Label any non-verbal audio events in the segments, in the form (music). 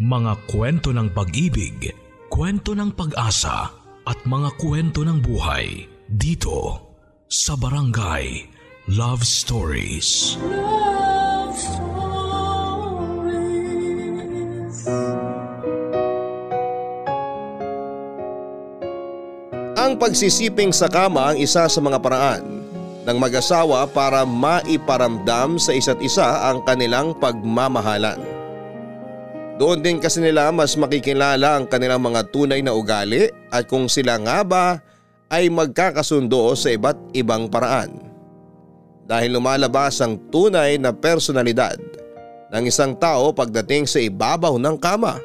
Mga kwento ng pag-ibig, kwento ng pag-asa at mga kwento ng buhay dito sa Barangay Love Stories. Love Stories. Ang pagsisiping sa kama ang isa sa mga paraan ng mag-asawa para maiparamdam sa isa't isa ang kanilang pagmamahalan. Doon din kasi nila mas makikilala ang kanilang mga tunay na ugali at kung sila nga ba ay magkakasundo sa iba't ibang paraan. Dahil lumalabas ang tunay na personalidad ng isang tao pagdating sa ibabaw ng kama.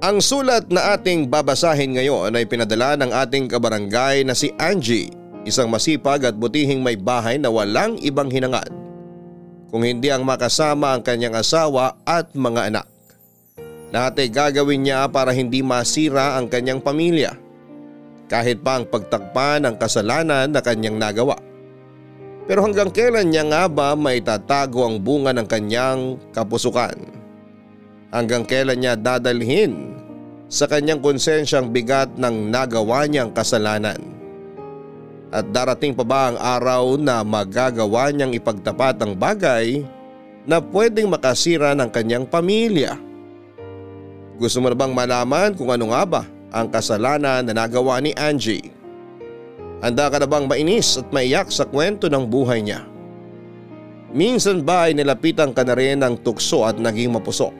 Ang sulat na ating babasahin ngayon ay pinadala ng ating kabarangay na si Angie, isang masipag at butihing may bahay na walang ibang hinangad. Kung hindi ang makasama ang kanyang asawa at mga anak. Lahat gagawin niya para hindi masira ang kanyang pamilya. Kahit pa ang pagtakpan ng kasalanan na kanyang nagawa. Pero hanggang kailan niya nga ba maitatago ang bunga ng kanyang kapusukan? Hanggang kailan niya dadalhin sa kanyang konsensyang bigat ng nagawa niyang kasalanan? At darating pa ba ang araw na magagawa niyang ipagtapat ang bagay na pwedeng makasira ng kanyang pamilya? Gusto mo na bang malaman kung ano nga ba ang kasalanan na nagawa ni Angie? Handa ka na bang mainis at maiyak sa kwento ng buhay niya? Minsan ba ay nilapitan ka na rin ng tukso at naging mapusok?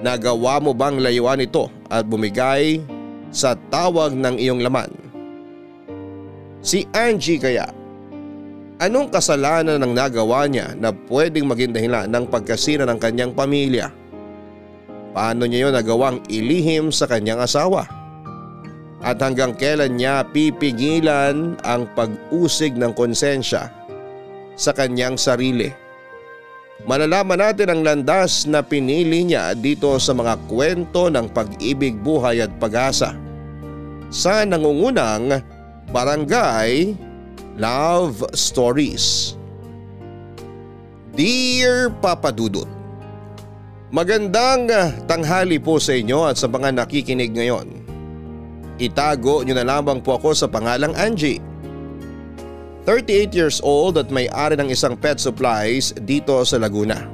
Nagawa mo bang layuan ito at bumigay sa tawag ng iyong laman? Si Angie kaya, anong kasalanan ang nagawa niya na pwedeng maging dahilan ng pagkasira ng kanyang pamilya? Paano niya yun nagawang ilihim sa kanyang asawa? At hanggang kailan niya pipigilan ang pag-usig ng konsensya sa kanyang sarili? Malalaman natin ang landas na pinili niya dito sa mga kwento ng pag-ibig, buhay at pag-asa. Sa nangungunang Barangay Love Stories. Dear Papa Dudut, Magandang tanghali po sa inyo at sa mga nakikinig ngayon. Itago nyo na lamang po ako sa pangalang Angie. 38 years old at may-ari ng isang pet supplies dito sa Laguna.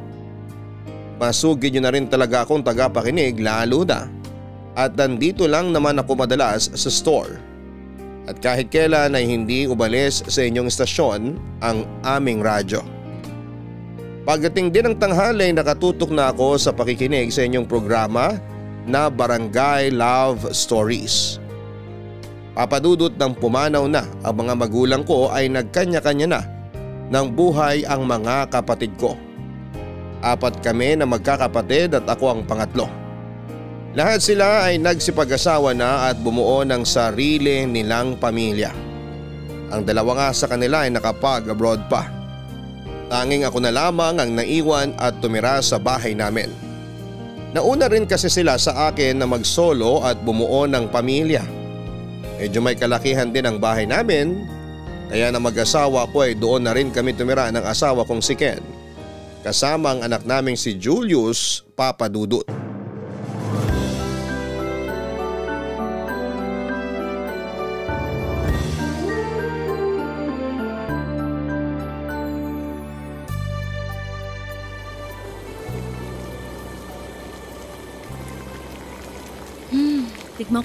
Masugid nyo na rin talaga akong tagapakinig lalo na at nandito lang naman ako madalas sa store. At kahit kailan ay hindi umalis sa inyong istasyon ang aming radyo. Pagdating din ng tanghali nakatutok na ako sa pakikinig sa inyong programa na Barangay Love Stories. Papadudot ng pumanaw na ang mga magulang ko ay nagkanya-kanya na ng buhay ang mga kapatid ko. Apat kami na magkakapatid at ako ang pangatlo. Lahat sila ay nagsipag-asawa na at bumuo ng sarili nilang pamilya. Ang dalawa nga sa kanila ay nakapag-abroad pa. Tanging ako na lamang ang naiwan at tumira sa bahay namin. Nauna rin kasi sila sa akin na mag-solo at bumuo ng pamilya. Medyo may kalakihan din ang bahay namin kaya na mag-asawa ko ay doon na rin kami tumira ng asawa kong si Ken. Kasama ang anak naming si Julius Papadudut.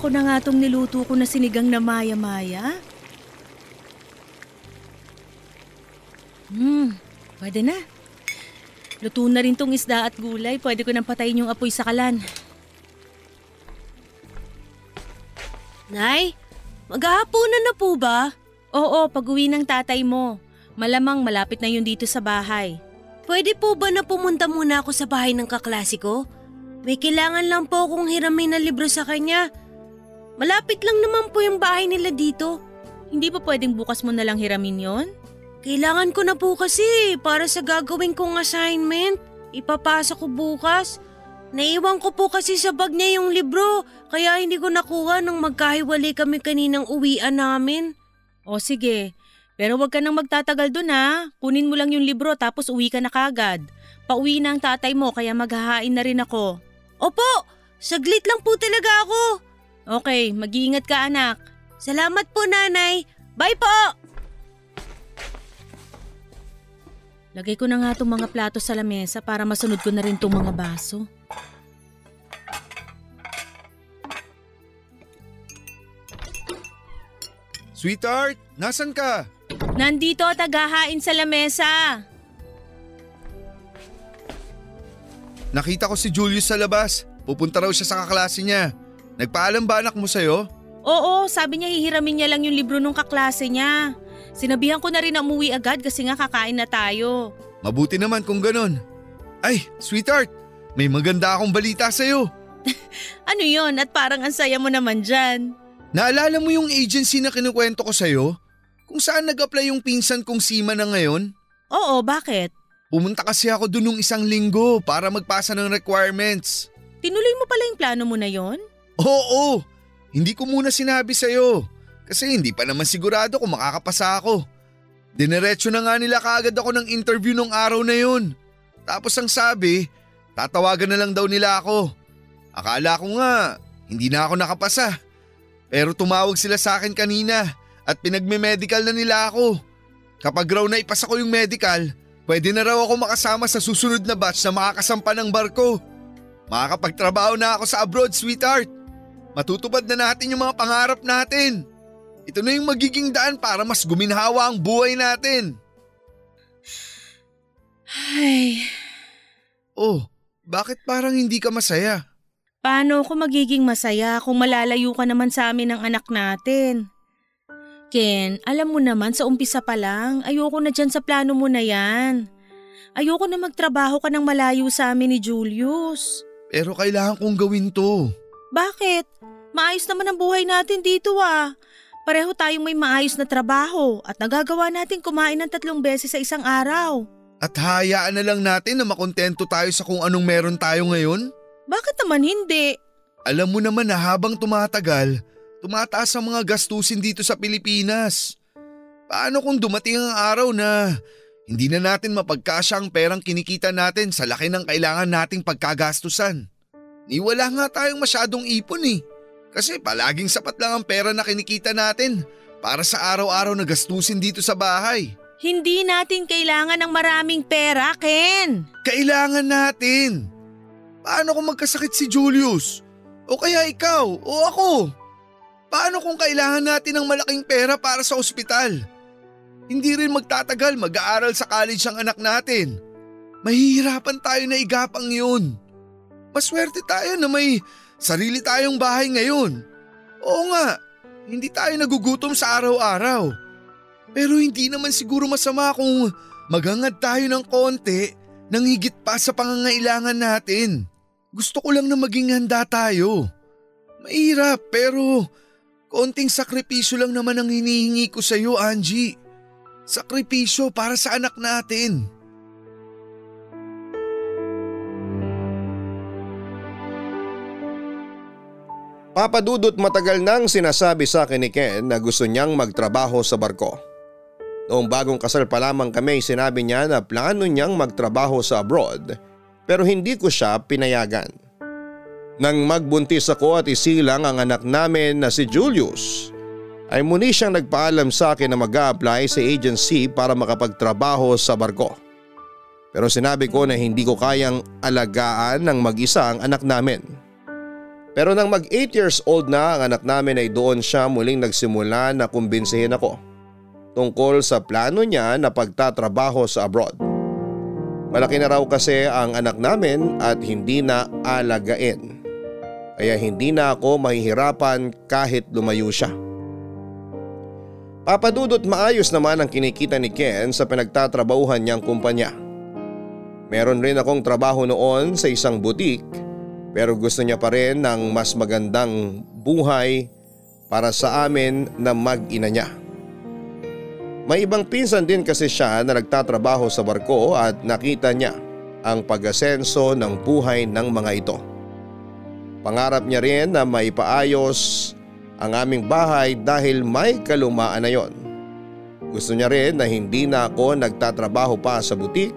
Ko na nga tong niluto ko na sinigang na maya-maya. Hmm, pwede na. Luto na rin tong isda at gulay. Pwede ko nang patayin yung apoy sa kalan. Nay, maghahaponan na po ba? Oo, pag-uwi ng tatay mo. Malamang malapit na yun dito sa bahay. Pwede po ba na pumunta muna ako sa bahay ng kaklasiko? May kailangan lang po akong hiramin na libro sa kanya. Malapit lang naman po yung bahay nila dito. Hindi ba pwedeng bukas mo na lang hiramin yon? Kailangan ko na po kasi para sa gagawin kong assignment. Ipapasa ko bukas. Naiwan ko po kasi sa bag niya yung libro kaya hindi ko nakuha nung magkahiwalay kami kaninang uwian namin. O sige, Pero wag ka nang magtatagal dun ha. Kunin mo lang yung libro tapos uwi ka na kagad. Pauwi na ang tatay mo kaya maghahain na rin ako. Opo, saglit lang po talaga ako. Okay, mag-iingat ka anak. Salamat po nanay. Bye po! Lagay ko na nga itong mga plato sa lamesa para masunod ko na rin itong mga baso. Sweetheart, nasan ka? Nandito tagahain sa lamesa. Nakita ko si Julius sa labas. Pupunta raw siya sa kaklase niya. Nagpaalam ba anak mo sa'yo? Oo, sabi niya hihiramin niya lang yung libro nung kaklase niya. Sinabihan ko na rin na umuwi agad kasi nga kakain na tayo. Mabuti naman kung ganon. Ay, sweetheart, may maganda akong balita sa'yo. (laughs) Ano yon at parang ang saya mo naman dyan. Naalala mo yung agency na kinukwento ko sa'yo? Kung saan nag-apply yung pinsan kong Sima na ngayon? Oo, bakit? Pumunta kasi ako dun nung isang linggo para magpasa ng requirements. Tinuloy mo pala yung plano mo na yon? Oo, hindi ko muna sinabi sa'yo. Kasi hindi pa naman sigurado kung makakapasa ako. Dinerecho na nga nila kaagad ako ng interview nung araw na yun. Tapos ang sabi, tatawagan na lang daw nila ako. Akala ko nga, hindi na ako nakapasa. Pero tumawag sila sa akin kanina at pinagme-medical na nila ako. Kapag raw na ipasa ko yung medical, pwede na raw ako makasama sa susunod na batch na makakasampa ng barko. Makakapagtrabaho na ako sa abroad, sweetheart. Matutupad na natin yung mga pangarap natin. Ito na yung magiging daan para mas guminhawa ang buhay natin. Ay, Oh, bakit parang hindi ka masaya? paano ako magiging masaya kung malalayo ka naman sa amin ng anak natin? Ken, alam mo naman sa umpisa pa lang, ayoko na dyan sa plano mo na yan. Ayoko na magtrabaho ka ng malayo sa amin ni Julius. Pero kailangan kong gawin to. Bakit? Maayos naman ang buhay natin dito ah. Pareho tayong may maayos na trabaho at nagagawa natin kumain ng tatlong beses sa isang araw. At hayaan na lang natin na makontento tayo sa kung anong meron tayo ngayon. Bakit naman hindi? Alam mo naman na habang tumatagal, tumataas ang mga gastusin dito sa Pilipinas. Paano kung dumating ang araw na hindi na natin mapagkasya ang perang kinikita natin sa laki ng kailangan nating pagkagastusan? Ni wala nga tayong masyadong ipon eh. Kasi palaging sapat lang ang pera na kinikita natin para sa araw-araw na gastusin dito sa bahay. Hindi natin kailangan ng maraming pera, Ken. Kailangan natin. Paano kung magkasakit si Julius? O kaya ikaw o ako? Paano kung kailangan natin ng malaking pera para sa ospital? Hindi rin magtatagal mag-aaral sa college ang anak natin. Mahihirapan tayo na igapang yun. Maswerte tayo na may sarili tayong bahay ngayon. Oo nga, hindi tayo nagugutom sa araw-araw. Pero hindi naman siguro masama kung maghangad tayo ng konti nang higit pa sa pangangailangan natin. Gusto ko lang na maging handa tayo. Mahirap pero konting sakripisyo lang naman ang hinihingi ko sa iyo, Angie. Sakripisyo para sa anak natin. Papadudot matagal nang sinasabi sa akin ni Ken na gusto niyang magtrabaho sa barko. Noong bagong kasal pa lamang kami sinabi niya na plano niyang magtrabaho sa abroad pero hindi ko siya pinayagan. Nang magbuntis ako at isilang ang anak namin na si Julius ay muni siyang nagpaalam sa akin na mag apply sa agency para makapagtrabaho sa barko. Pero sinabi ko na hindi ko kayang alagaan ng mag-isa ang anak namin. Pero nang mag 8 years old na ang anak namin ay doon siya muling nagsimula na kumbinsihin ako tungkol sa plano niya na pagtatrabaho sa abroad. Malaki na raw kasi ang anak namin at hindi na alagain. Kaya hindi na ako mahihirapan kahit lumayo siya. Papadudot maayos naman ang kinikita ni Ken sa pinagtatrabahuhan niyang kumpanya. Meron rin akong trabaho noon sa isang butik pero gusto niya pa rin ng mas magandang buhay para sa amin na mag-ina niya. May ibang pinsan din kasi siya na nagtatrabaho sa barko at nakita niya ang pag-asenso ng buhay ng mga ito. Pangarap niya rin na maipaayos ang aming bahay dahil may kalumaan na yon. Gusto niya rin na hindi na ako nagtatrabaho pa sa butik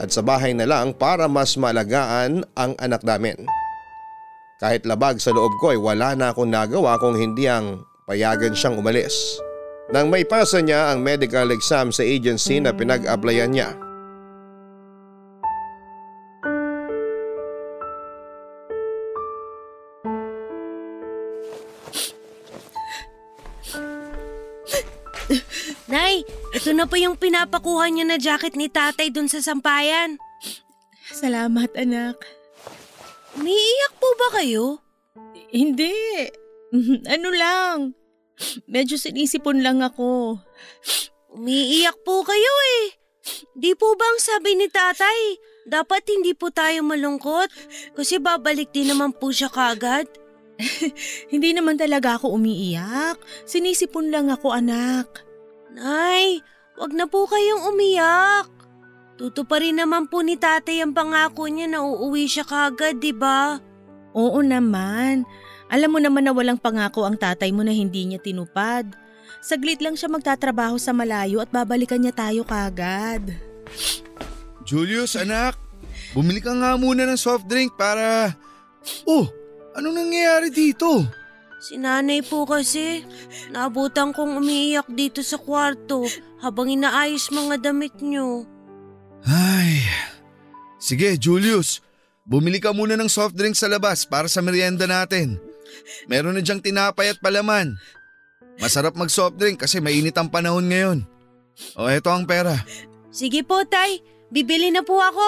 at sa bahay na lang para mas malagaan ang anak namin. Kahit labag sa loob ko ay wala na akong nagawa kung hindi ang payagan siyang umalis. Nang may pasa niya ang medical exam sa agency na pinag-applyan niya. Nay, ito na po yung pinapakuha niya na jacket ni tatay dun sa sampayan. Salamat anak. Umiiyak po ba kayo? Hindi. (laughs) Ano lang. Medyo sinisipon lang ako. Umiiyak po kayo eh. Di po ba ang sabi ni tatay, dapat hindi po tayo malungkot? Kasi babalik din naman po siya kagad. (laughs) Hindi naman talaga ako umiiyak. Sinisipon lang ako anak. Nay, wag na po kayong umiyak. Tutuparin naman po ni tatay ang pangako niya na uuwi siya kagad, di ba? Oo naman. Alam mo naman na walang pangako ang tatay mo na hindi niya tinupad. Saglit lang siya magtatrabaho sa malayo at babalikan niya tayo kagad. Julius, anak, bumili ka nga muna ng soft drink para… Oh, anong nangyayari dito? Si nanay po kasi, naabutan kong umiiyak dito sa kwarto habang inaayos mga damit niyo. Ay, sige Julius, bumili ka muna ng soft drink sa labas para sa merienda natin. Meron na diyang tinapay at palaman. Masarap mag soft drink kasi mainit ang panahon ngayon. O eto ang pera. Sige po tay, bibili na po ako.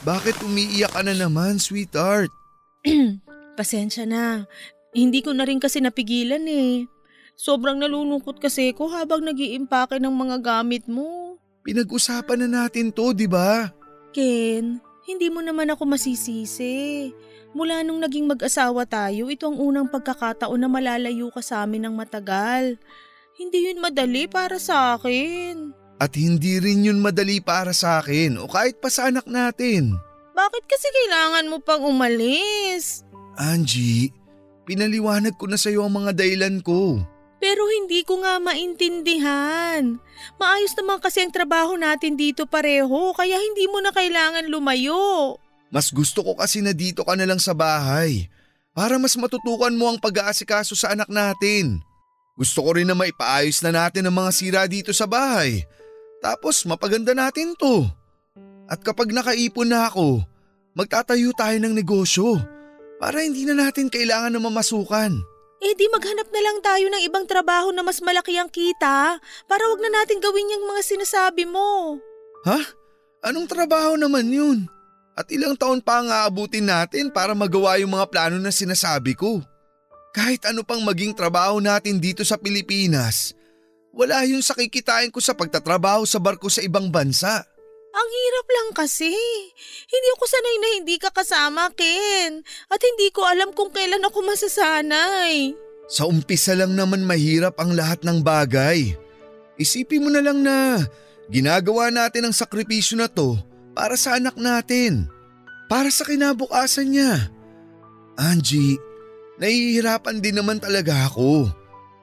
Bakit umiiyak ka na naman, sweetheart? (clears throat) Pasensya na. Hindi ko na rin kasi napigilan eh. Sobrang nalulungkot kasi ko habang nag iimpake ng mga gamit mo. Pinag-usapan na natin to, di ba? Ken, hindi mo naman ako masisisi. Mula nung naging mag-asawa tayo, ito ang unang pagkakataon na malalayo ka sa amin ng matagal. Hindi yun madali para sa akin. At hindi rin yun madali para sa akin o kahit pa sa anak natin. Bakit kasi kailangan mo pang umalis? Angie, pinaliwanag ko na sa'yo ang mga dahilan ko. Pero hindi ko nga maintindihan. Maayos naman kasi ang trabaho natin dito pareho kaya hindi mo na kailangan lumayo. Mas gusto ko kasi na dito ka na lang sa bahay para mas matutukan mo ang pag-aasikaso sa anak natin. Gusto ko rin na maipaayos na natin ang mga sira dito sa bahay. Tapos mapaganda natin to. At kapag nakaipon na ako, magtatayo tayo ng negosyo para hindi na natin kailangan na mamasukan. Eh di maghanap na lang tayo ng ibang trabaho na mas malaki ang kita para wag na natin gawin yung mga sinasabi mo. Ha? Anong trabaho naman yun? At ilang taon pa ang aabutin natin para magawa yung mga plano na sinasabi ko. Kahit ano pang maging trabaho natin dito sa Pilipinas, wala yun sa kikitain ko sa pagtatrabaho sa barko sa ibang bansa. Ang hirap lang kasi. Hindi ako sanay na hindi ka kasama, Ken. At hindi ko alam kung kailan ako masasanay. Sa umpisa lang naman mahirap ang lahat ng bagay. Isipin mo na lang na ginagawa natin ang sakripisyo na to para sa anak natin. Para sa kinabukasan niya. Angie, nahihirapan din naman talaga ako.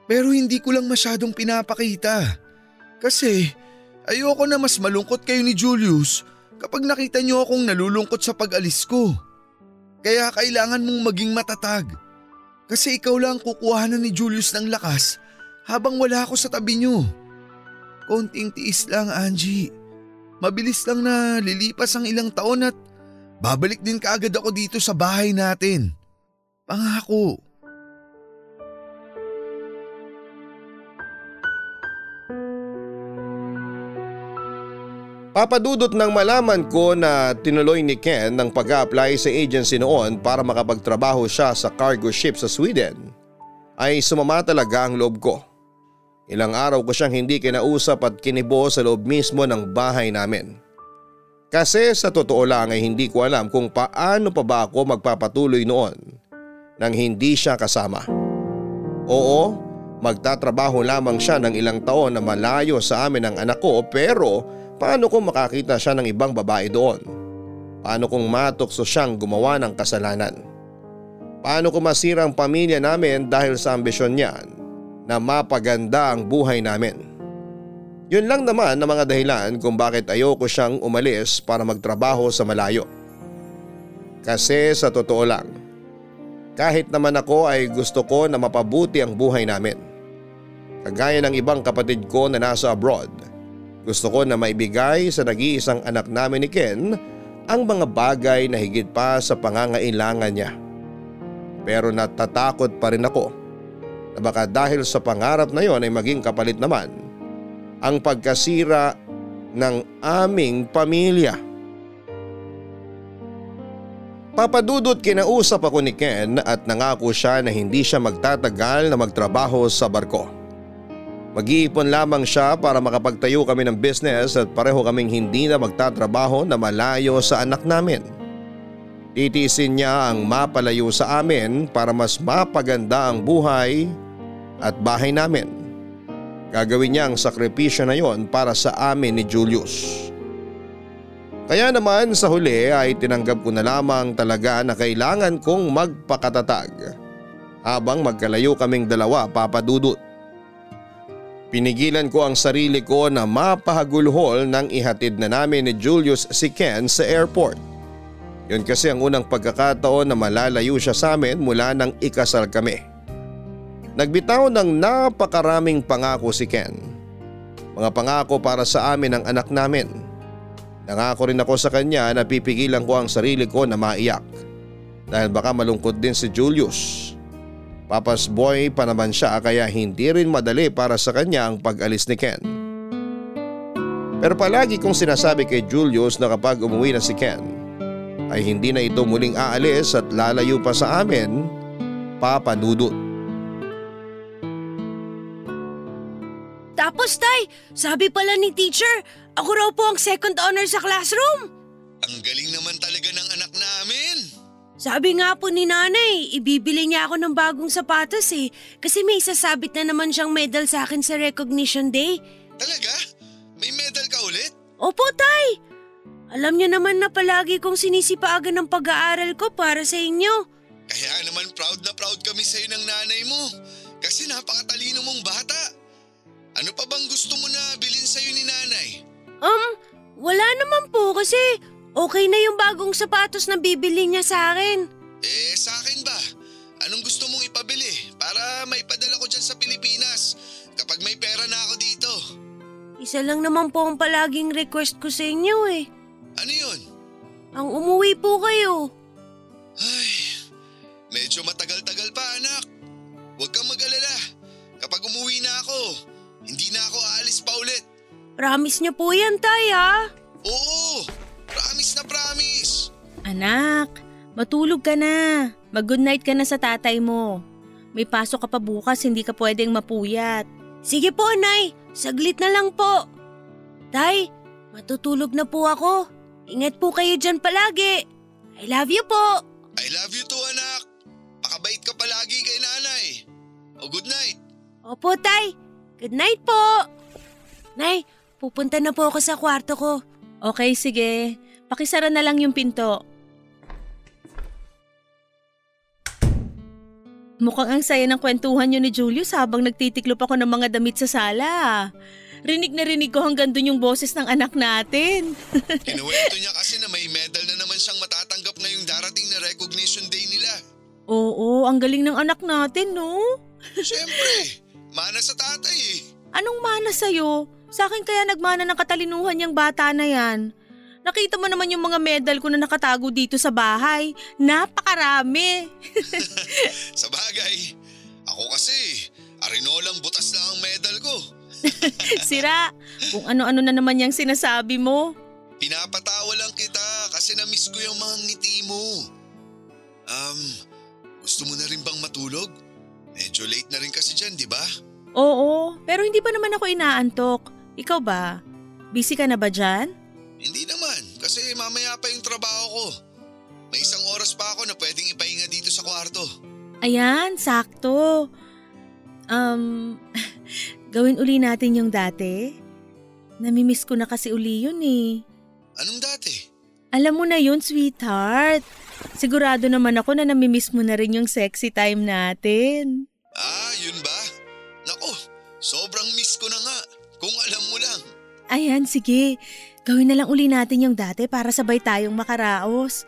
Pero hindi ko lang masyadong pinapakita. Kasi ayoko na mas malungkot kayo ni Julius kapag nakita niyo akong nalulungkot sa pag-alis ko. Kaya kailangan mong maging matatag. Kasi ikaw lang kukuhanan ni Julius ng lakas habang wala ako sa tabi niyo. Konting tiis lang Angie. Mabilis lang na lilipas ang ilang taon at babalik din kaagad ako dito sa bahay natin. Pangako. Papadudot nang malaman ko na tinuloy ni Ken ng pag apply sa agency noon para makapagtrabaho siya sa cargo ship sa Sweden, ay sumama talaga ang loob ko. Ilang araw ko siyang hindi kinausap at kinibo sa loob mismo ng bahay namin. Kasi sa totoo lang ay hindi ko alam kung paano pa ba ako magpapatuloy noon nang hindi siya kasama. Oo, magtatrabaho lamang siya ng ilang taon na malayo sa amin ang anak ko pero paano kung makakita siya ng ibang babae doon? Paano kung matukso siyang gumawa ng kasalanan? Paano ko masira ang pamilya namin dahil sa ambisyon niyan na mapaganda ang buhay namin. Yun lang naman ang mga dahilan kung bakit ayoko siyang umalis para magtrabaho sa malayo. Kasi sa totoo lang, kahit naman ako ay gusto ko na mapabuti ang buhay namin. Kagaya ng ibang kapatid ko na nasa abroad, gusto ko na maibigay sa nag-iisang anak namin ni Ken ang mga bagay na higit pa sa pangangailangan niya. Pero natatakot pa rin ako na baka dahil sa pangarap na yon ay maging kapalit naman ang pagkasira ng aming pamilya. Papadudot kinausap ako ni Ken at nangako siya na hindi siya magtatagal na magtrabaho sa barko. Mag-iipon lamang siya para makapagtayo kami ng business at pareho kaming hindi na magtatrabaho na malayo sa anak namin. Titisin niya ang mapalayo sa amin para mas mapaganda ang buhay at bahay namin. Gagawin niya ang sakripisyo na yon para sa amin ni Julius. Kaya naman sa huli ay tinanggap ko na lamang talaga na kailangan kong magpakatatag habang magkalayo kaming dalawa papadudot. Pinigilan ko ang sarili ko na mapahagulhol nang ihatid na namin ni Julius si Ken sa airport. Yun kasi ang unang pagkakataon na malalayo siya sa amin mula nang ikasal kami. Nagbitaw ng napakaraming pangako si Ken. Mga pangako para sa amin ng anak namin Nangako rin ako sa kanya na pipigilan ko ang sarili ko na maiyak dahil baka malungkot din si Julius. Papas boy pa naman siya kaya hindi rin madali para sa kanya ang pag-alis ni Ken. Pero palagi kong sinasabi kay Julius na kapag umuwi na si Ken ay hindi na ito muling aalis at lalayo pa sa amin papanudot. Tapos tay, sabi pala ni teacher, ako raw po ang second honor sa classroom. Ang galing naman talaga ng anak namin. Sabi nga po ni nanay, ibibili niya ako ng bagong sapatos eh. Kasi may sasabit na naman siyang medal sa akin sa recognition day. Talaga? May medal ka ulit? Opo tay! Alam niyo naman na palagi kong sinisipaagan ng pag-aaral ko para sa inyo. Kaya naman proud na proud kami sa'yo ng nanay mo. Kasi napakatalino mong bata. Ano pa bang gusto mo na bilhin sa'yo ni nanay? Um, wala naman po kasi okay na yung bagong sapatos na bibili niya sa akin. Eh, sa akin ba? Anong gusto mong ipabili para maipadala ko dyan sa Pilipinas kapag may pera na ako dito? Isa lang naman po ang palaging request ko sa inyo eh. Ano yun? Ang umuwi po kayo. Ay, medyo matagal-tagal pa anak. Huwag kang mag-alala. Kapag umuwi na ako, hindi na ako aalis pa ulit. Promise niyo po yan, tay ha? Oo. Anak, matulog ka na. Mag-good night ka na sa tatay mo. May pasok ka pa bukas, hindi ka pwedeng mapuyat. Sige po, Nay. Saglit na lang po. Tay, matutulog na po ako. Ingat po kayo dyan palagi. I love you po. I love you too anak. Pakabait ka palagi kay nanay. O good night. Opo, Tay. Good night po. Nay, pupunta na po ako sa kwarto ko. Okay, sige. Pakisara na lang yung pinto. Mukhang ang saya ng kwentuhan niyo ni Julius habang nagtitiklop ako ng mga damit sa sala. Rinig na rinig ko hanggang dun yung boses ng anak natin. (laughs) Kinuwento niya kasi na may medal na naman siyang matatanggap ngayong darating na recognition day nila. Oo, ang galing ng anak natin, no? Siyempre, mana sa tatay eh. Anong mana sa'yo? Sa akin kaya nagmana ng katalinuhan yung bata na yan. Nakita mo naman yung mga medal ko na nakatago dito sa bahay. Napakarami. (laughs) Sa bagay, ako kasi, arinolang butas lang ang medal ko. (laughs) Sira, kung ano-ano na naman yung sinasabi mo. Pinapatawa lang kita kasi na-miss ko yung mga ngiti mo. Um, gusto mo na rin bang matulog? Medyo late na rin kasi dyan, di ba? Oo, pero hindi pa naman ako inaantok. Ikaw ba? Busy ka na ba dyan? Hindi naman, kasi mamaya pa yung trabaho ko. May isang oras pa ako na pwedeng ipahinga dito sa kwarto. Ayan, sakto. Um, (laughs) gawin uli natin yung dati. Namimiss ko na kasi uli yun eh. Anong dati? Alam mo na yun, sweetheart. Sigurado naman ako na namimiss mo na rin yung sexy time natin. Ah, yun ba? Nako, sobrang miss ko na nga. Kung alam mo lang. Ayan, sige. Gawin na lang uli natin yung dati para sabay tayong makaraos.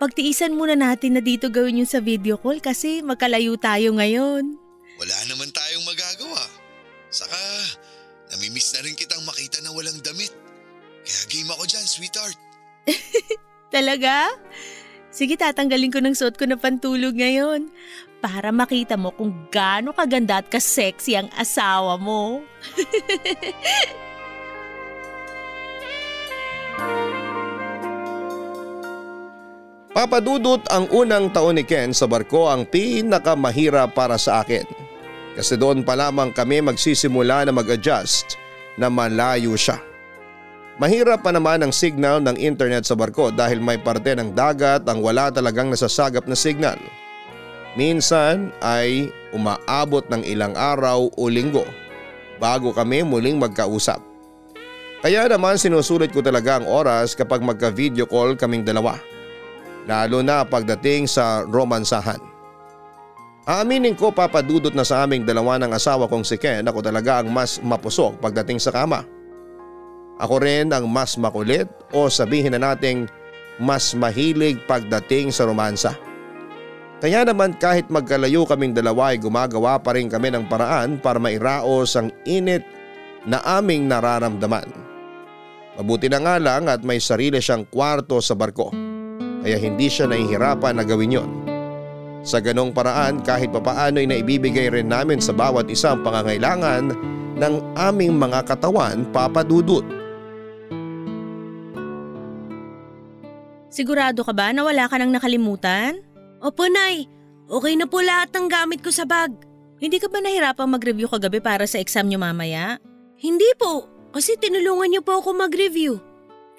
Pagtiisan muna natin na dito gawin yung sa video call kasi magkalayo tayo ngayon. Wala naman tayong magagawa. Saka, namimiss na rin kitang makita na walang damit. Kaya game ako dyan, sweetheart. (laughs) Talaga? Sige, tatanggalin ko ng suot ko na pantulog ngayon para makita mo kung gaano kaganda at kasexy ang asawa mo. (laughs) Papadudot ang unang taon ni Ken sa barko ang pinakamahirap para sa akin. Kasi doon pa lamang kami magsisimula na mag-adjust na malayo siya. Mahirap pa naman ang signal ng internet sa barko dahil may parte ng dagat ang wala talagang nasasagap na signal. Minsan ay umaabot ng ilang araw o linggo bago kami muling magkausap. Kaya naman sinusulit ko talaga ang oras kapag magka-video call kaming dalawa lalo na pagdating sa romansahan. Aaminin ko papadudot na sa aming dalawa ng asawa kong si Ken ako talaga ang mas mapusok pagdating sa kama. Ako rin ang mas makulit o sabihin na nating mas mahilig pagdating sa romansa. Kaya naman kahit magkalayo kaming dalawa ay gumagawa pa rin kami ng paraan para mairaos ang init na aming nararamdaman. Mabuti na nga lang at may sarili siyang kwarto sa barko kaya hindi siya nahihirapan na gawin yon. Sa ganong paraan kahit papaano ay naibibigay rin namin sa bawat isang pangangailangan ng aming mga katawan papadudot. Sigurado ka ba na wala ka nang nakalimutan? Opo, Nay. Okay na po lahat ng gamit ko sa bag. Hindi ka ba nahirapang mag-review kagabi para sa exam nyo mamaya? Hindi po, kasi tinulungan niyo po ako mag-review.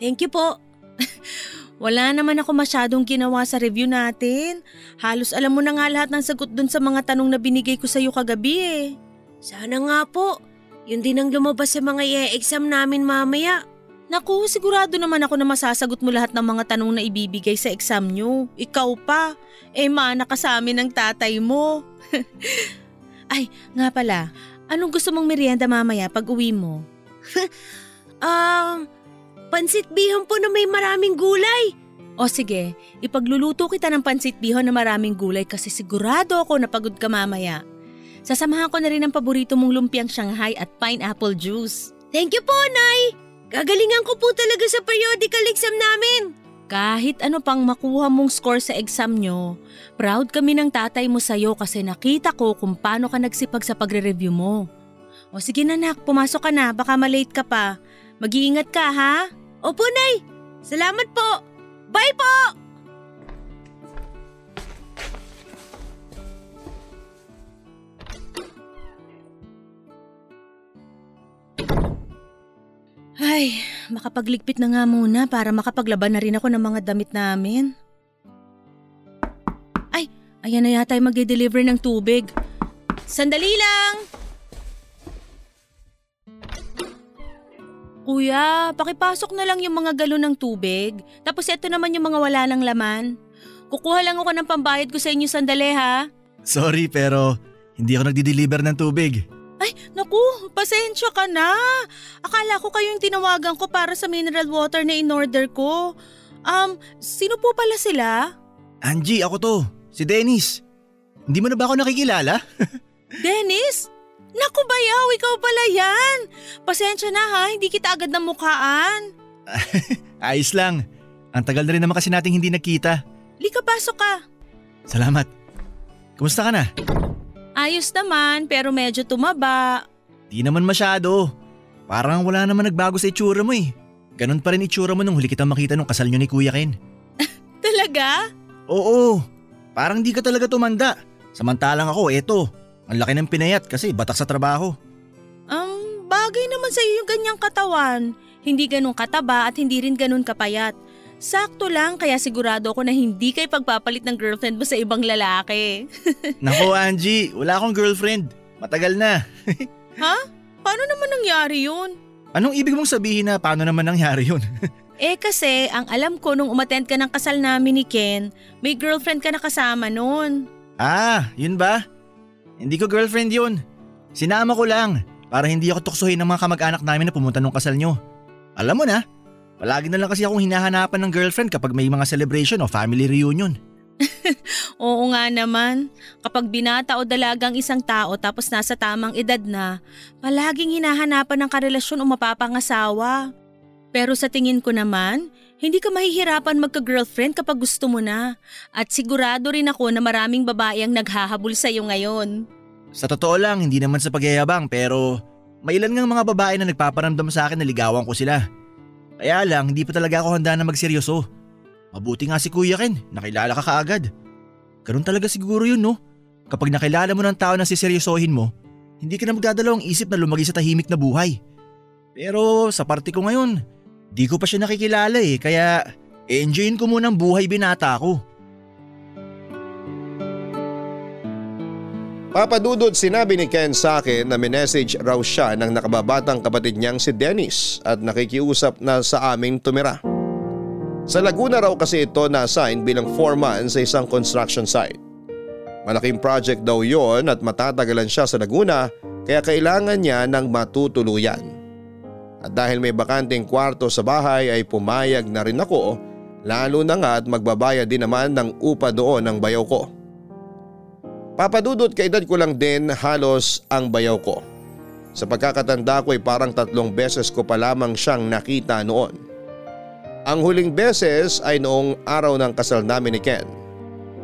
Thank you po. (laughs) Wala naman ako masyadong ginawa sa review natin. Halos alam mo na nga lahat ng sagot dun sa mga tanong na binigay ko sa iyo kagabi eh. Sana nga po. Yun din ang lumabas sa mga i-exam namin mamaya. Naku, sigurado naman ako na masasagot mo lahat ng mga tanong na ibibigay sa exam nyo. Ikaw pa. Eh mana ka sa amin ng tatay mo. (laughs) Ay, nga pala. Anong gusto mong merienda mamaya pag uwi mo? Um, (laughs) pansit bihon po na may maraming gulay. O sige, ipagluluto kita ng pansit bihon na maraming gulay kasi sigurado ako na pagod ka mamaya. Sasamahan ko na rin ang paborito mong lumpiang Shanghai at pineapple juice. Thank you po, Nay! Gagalingan ko po talaga sa periodical exam namin. Kahit ano pang makuha mong score sa exam nyo, proud kami ng tatay mo sa'yo kasi nakita ko kung paano ka nagsipag sa pagre-review mo. O sige na nak, pumasok ka na, baka malate ka pa. Mag-iingat ka ha? Opo, Nay! Salamat po! Bye po! Ay, makapagligpit na nga muna para makapaglaban na rin ako ng mga damit namin. Ay, ayan na yata yung magde-deliver ng tubig. Sandali lang! Kuya, pakipasok na lang yung mga galon ng tubig. Tapos ito naman yung mga wala ng laman. Kukuha lang ako ng pambayad ko sa inyo sandali ha. Sorry pero hindi ako nagdi-deliver ng tubig. Ay, naku, pasensya ka na. Akala ko kayo yung tinawagan ko para sa mineral water na in-order ko. Um, sino po pala sila? Angie, ako to. Si Dennis. Hindi mo na ba ako nakikilala? (laughs) Dennis? Naku bayaw, ikaw pala yan. Pasensya na ha, hindi kita agad namukhaan. (laughs) Ayos lang. Ang tagal na rin naman kasi nating hindi nagkita. Lika, pasok ka. Salamat. Kumusta ka na? Ayos naman, pero medyo tumaba. Di naman masyado. Parang wala naman nagbago sa itsura mo eh. Ganon pa rin itsura mo nung huli kitang makita nung kasal nyo ni Kuya Ken. (laughs) Talaga? Oo, parang di ka talaga tumanda. Samantalang ako, eto, ang laki ng pinayat kasi batak sa trabaho. Um, bagay naman sa iyo yung ganyang katawan. Hindi ganun kataba at hindi rin ganun kapayat. Sakto lang kaya sigurado ako na hindi kay pagpapalit ng girlfriend mo sa ibang lalaki. (laughs) Nako Angie, wala akong girlfriend. Matagal na. (laughs) ha? Paano naman nangyari yun? Anong ibig mong sabihin na paano naman nangyari yun? (laughs) Eh kasi ang alam ko nung umattend ka ng kasal namin ni Ken, may girlfriend ka na kasama noon. Ah, yun ba? Hindi ko girlfriend yun. Sinama ko lang para hindi ako tuksohin ng mga kamag-anak namin na pumunta nung kasal nyo. Alam mo na, palagi na lang kasi akong hinahanapan ng girlfriend kapag may mga celebration o family reunion. (laughs) Oo nga naman, kapag binata o dalagang isang tao tapos nasa tamang edad na, palaging hinahanapan ng karelasyon o mapapangasawa. Pero sa tingin ko naman, hindi ka mahihirapan magka-girlfriend kapag gusto mo na. At sigurado rin ako na maraming babae ang naghahabol sa iyo ngayon. Sa totoo lang, hindi naman sa pagyayabang pero may ilan ngang mga babae na nagpaparamdam sa akin na ligawan ko sila. Kaya lang, hindi pa talaga ako handa na magseryoso. Mabuti nga si Kuya Ken, nakilala ka kaagad. Ganun talaga siguro yun no? Kapag nakilala mo ng tao na siseryosohin mo, hindi ka na magdadalawang isip na lumagi sa tahimik na buhay. Pero sa parte ko ngayon, di ko pa siya nakikilala eh, kaya enjoyin ko muna ang buhay binata ko. Papadudod sinabi ni Ken sa akin na minessage raw siya ng nakababatang kapatid niyang si Dennis at nakikiusap na sa aming tumira. Sa Laguna raw kasi ito na-assign bilang foreman sa isang construction site. Malaking project daw yon at matatagalan siya sa Laguna kaya kailangan niya ng matutuluyan. At dahil may bakanting kwarto sa bahay ay pumayag na rin ako lalo na nga at magbabayad din naman ng upa doon ng bayaw ko. Papadudot kaedad ko lang din halos ang bayaw ko. Sa pagkakatanda ko ay parang tatlong beses ko pa lamang siyang nakita noon. Ang huling beses ay noong araw ng kasal namin ni Ken.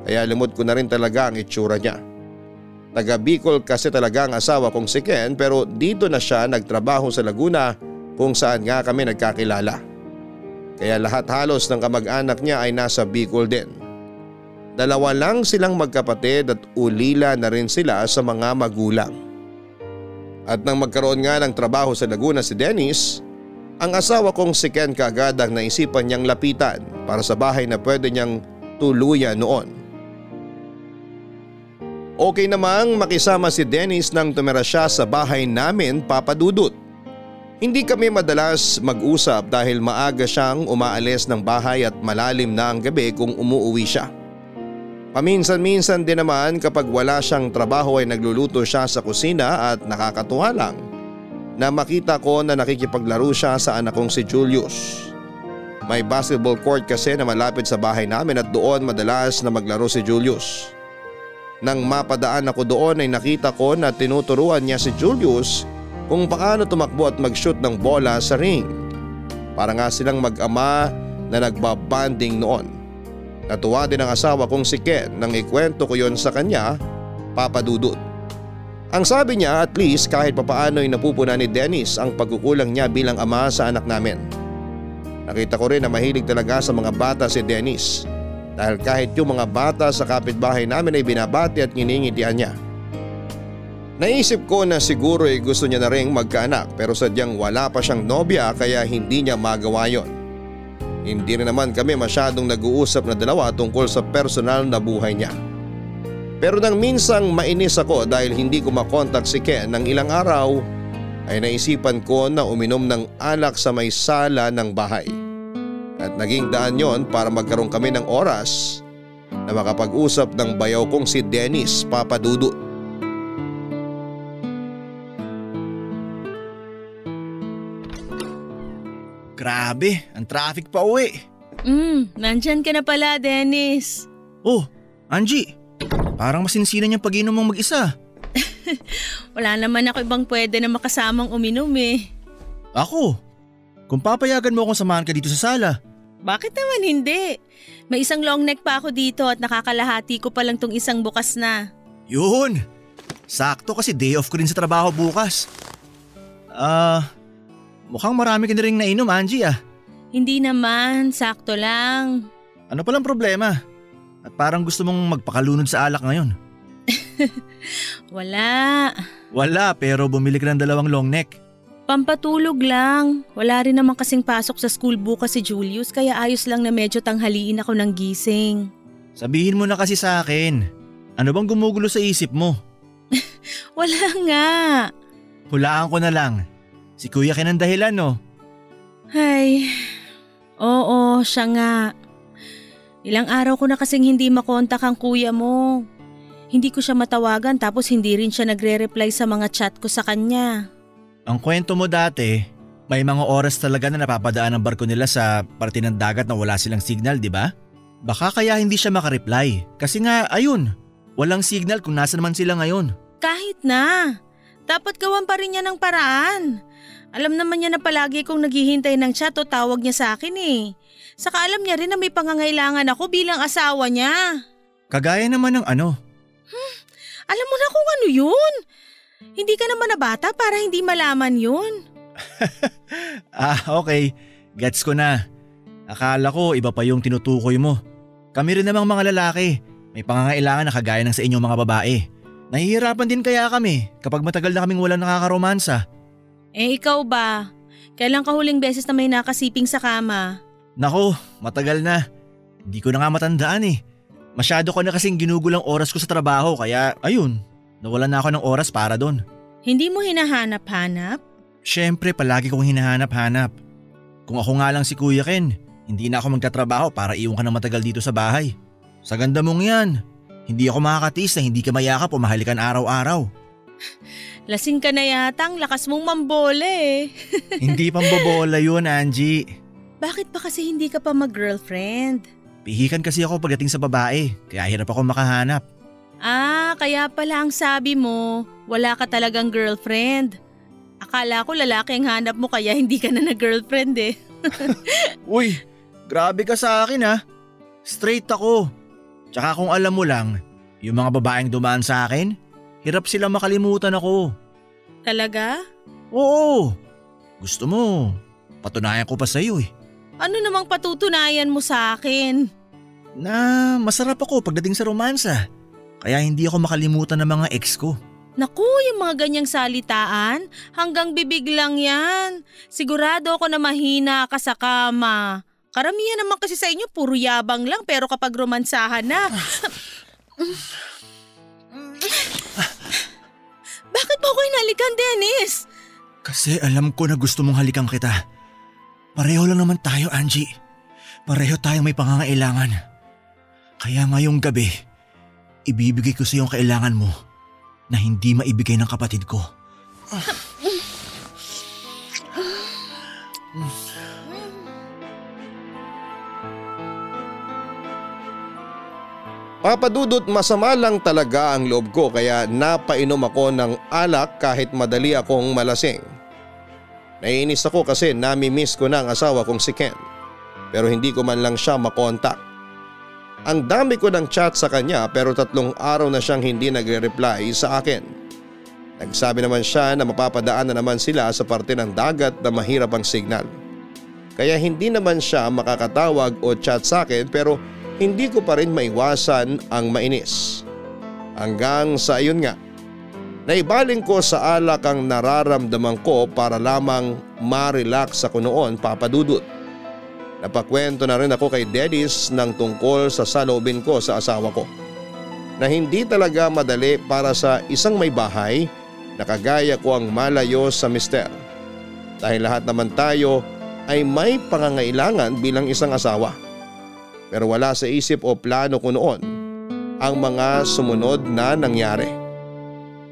Kaya limot ko na rin talaga ang itsura niya. Taga Bicol kasi talaga ang asawa kong si Ken pero dito na siya nagtrabaho sa Laguna kung saan nga kami nagkakilala. Kaya lahat halos ng kamag-anak niya ay nasa Bicol din. Dalawa lang silang magkapatid at ulila na rin sila sa mga magulang. At nang magkaroon nga ng trabaho sa Laguna si Dennis, ang asawa kong si Ken kaagad ang naisipan niyang lapitan para sa bahay na pwede niyang tuluyan noon. Okay namang makisama si Dennis nang tumira siya sa bahay namin papadudot. Hindi kami madalas mag-usap dahil maaga siyang umaalis ng bahay at malalim na ang gabi kung umuuwi siya. Paminsan-minsan din naman kapag wala siyang trabaho ay nagluluto siya sa kusina at nakakatuwa lang na makita ko na nakikipaglaro siya sa anak kong si Julius. May basketball court kasi na malapit sa bahay namin at doon madalas na maglaro si Julius. Nang mapadaan ako doon ay nakita ko na tinuturuan niya si Julius kung paano tumakbo at mag-shoot ng bola sa ring. Para nga silang mag-ama na nagbabanding noon. Natuwa din ang asawa kong si Ken nang ikwento ko yon sa kanya, Papa Dudut. Ang sabi niya at least kahit papaano ay napupuna ni Dennis ang pagkukulang niya bilang ama sa anak namin. Nakita ko rin na mahilig talaga sa mga bata si Dennis dahil kahit yung mga bata sa kapitbahay namin ay binabati at nginingitian niya. Naisip ko na siguro ay gusto niya na rin magkaanak pero sadyang wala pa siyang nobya kaya hindi niya magawa yon. Hindi rin naman kami masyadong nag-uusap na dalawa tungkol sa personal na buhay niya. Pero nang minsang mainis ako dahil hindi ko makontak si Ken ng ilang araw ay naisipan ko na uminom ng alak sa may sala ng bahay. At naging daan yon para magkaroon kami ng oras na makapag-usap ng bayaw kong si Dennis Papadudut. Grabe, ang traffic pa uwi. Hmm, nandyan ka na pala Dennis. Oh, Angie, parang masinsinan yung pag-inom mong mag-isa. (laughs) Wala naman ako ibang pwede na makasamang uminom eh. Ako? Kung papayagan mo akong samahan ka dito sa sala. Bakit naman hindi? May isang long neck pa ako dito at nakakalahati ko pa lang tong isang bukas na. Yun! Sakto kasi day off ko rin sa trabaho bukas. Ah, mukhang marami ka na rin nainom Angie ah. Hindi naman, sakto lang. Ano palang problema? At parang gusto mong magpakalunod sa alak ngayon. (laughs) Wala. Wala pero bumili ka ng dalawang long neck. Pampatulog lang. Wala rin naman kasing pasok sa school bukas si Julius kaya ayos lang na medyo tanghaliin ako ng gising. Sabihin mo na kasi sa akin. Ano bang gumugulo sa isip mo? (laughs) Wala nga. Hulaan ko na lang. Si kuya ka ng dahilan no? Ay, Oo, siya nga. Ilang araw ko na kasing hindi makontak ang kuya mo. Hindi ko siya matawagan tapos hindi rin siya nagre-reply sa mga chat ko sa kanya. Ang kwento mo dati, may mga oras talaga na napapadaan ang barko nila sa parte ng dagat na wala silang signal, di ba? Baka kaya hindi siya makareply. Kasi nga, ayun, walang signal kung nasa naman sila ngayon. Kahit na. Dapat gawan pa rin niya ng paraan. Alam naman niya na palagi kong naghihintay ng chat o tawag niya sa akin eh. Saka alam niya rin na may pangangailangan ako bilang asawa niya. Kagaya naman ng ano, Alam mo na kung ano yun. Hindi ka naman na bata para hindi malaman yun. (laughs) Ah, okay. Gets ko na. Akala ko iba pa yung tinutukoy mo. Kami rin namang mga lalaki. May pangangailangan na kagaya ng sa inyong mga babae. Nahihirapan din kaya kami kapag matagal na kaming walang nakakaromansa. Eh ikaw ba? Kailan ka huling beses na may nakasiping sa kama? Nako, matagal na. Hindi ko na nga matandaan eh. Masyado ko na kasing ginugulang oras ko sa trabaho kaya ayun, nawalan na ako ng oras para doon. Hindi mo hinahanap-hanap? Siyempre palagi kong hinahanap-hanap. Kung ako nga lang si Kuya Ken, hindi na ako magtatrabaho para iwan ka ng matagal dito sa bahay. Sa ganda mong yan, hindi ako makakatis na hindi ka mayakap o mahalikan araw-araw. (laughs) Lasing ka na yata, ang lakas mong mambola eh. (laughs) hindi pambobola yun, Angie. Bakit pa kasi hindi ka pa mag-girlfriend? Pihikan kasi ako pagdating sa babae, kaya hirap ako makahanap. Ah, kaya pala ang sabi mo, wala ka talagang girlfriend. Akala ko lalaki ang hanap mo kaya hindi ka na na-girlfriend eh. (laughs) Uy, grabe ka sa akin ha. Straight ako. Tsaka kung alam mo lang, yung mga babaeng dumaan sa akin, hirap silang makalimutan ako. Talaga? Oo. Gusto mo, patunayan ko pa sa'yo eh. Ano namang patutunayan mo sa akin? Na masarap ako pagdating sa romansa. Kaya hindi ako makalimutan ng mga ex ko. Naku, yung mga ganyang salitaan, hanggang bibig lang yan. Sigurado ako na mahina ka sa kama. Karamihan naman kasi sa inyo, puro yabang lang pero kapag romansahan na... (sighs) (laughs) Bakit mo ako inalikan, Dennis? Kasi alam ko na gusto mong halikan kita. Pareho lang naman tayo, Angie. Pareho tayong may pangangailangan. Kaya ngayong gabi, ibibigay ko sa iyo ang kailangan mo na hindi maibigay ng kapatid ko. (sighs) Papadudot masama lang talaga ang loob ko kaya napainom ako ng alak kahit madali akong malasing. Naiinis ako kasi nami-miss ko na ang asawa kong si Ken pero hindi ko man lang siya makontak. Ang dami ko ng chat sa kanya pero tatlong araw na siyang hindi nagre-reply sa akin. Nagsabi naman siya na mapapadaan na naman sila sa parte ng dagat na mahirap ang signal. Kaya hindi naman siya makakatawag o chat sa akin pero hindi ko pa rin maiwasan ang mainis. Hanggang sa ayun nga, naibaling ko sa alak ang nararamdaman ko para lamang ma-relax ako noon papadudot. Napakwento na rin ako kay Dedis ng tungkol sa salobin ko sa asawa ko. Na hindi talaga madali para sa isang may bahay na kagaya ko ang malayo sa mister. Dahil lahat naman tayo ay may pangangailangan bilang isang asawa. Pero wala sa isip o plano ko noon ang mga sumunod na nangyari.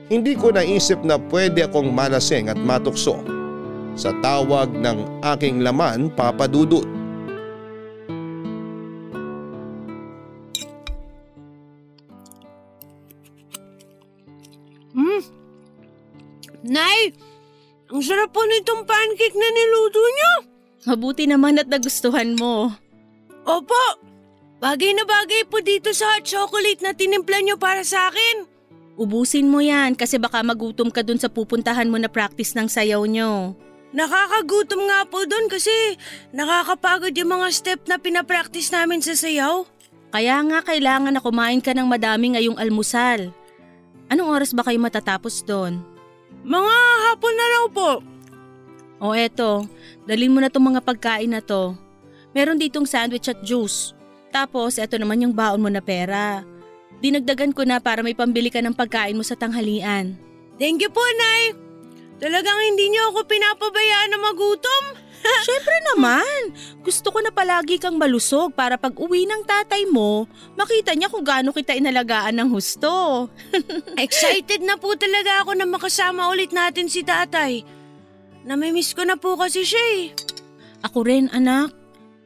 Hindi ko naisip na pwede akong malasing at matukso sa tawag ng aking laman papadudot. Hmm? Nay, ang sarap po nitong pancake na niluto niyo. Mabuti naman at nagustuhan mo. Opo, bagay na bagay po dito sa hot chocolate na tinimpla niyo para sa akin. Ubusin mo yan kasi baka magutom ka dun sa pupuntahan mo na practice ng sayaw nyo. Nakakagutom nga po doon kasi nakakapagod yung mga step na pinapractice namin sa sayaw. Kaya nga kailangan na kumain ka ng madami ngayong almusal. Anong oras ba kayo matatapos doon? Mga hapon na raw po. O eto, dalhin mo na tong mga pagkain na to. Meron ditong sandwich at juice. Tapos eto naman yung baon mo na pera. Dinagdagan ko na para may pambili ka ng pagkain mo sa tanghalian. Thank you po, Nay. Talagang hindi niyo ako pinapabayaan na magutom. (laughs) Siyempre naman. Gusto ko na palagi kang malusog para pag uwi ng tatay mo, makita niya kung gaano kita inalagaan ng husto. (laughs) Excited na po talaga ako na makasama ulit natin si tatay. Namimiss ko na po kasi siya eh. Ako rin anak.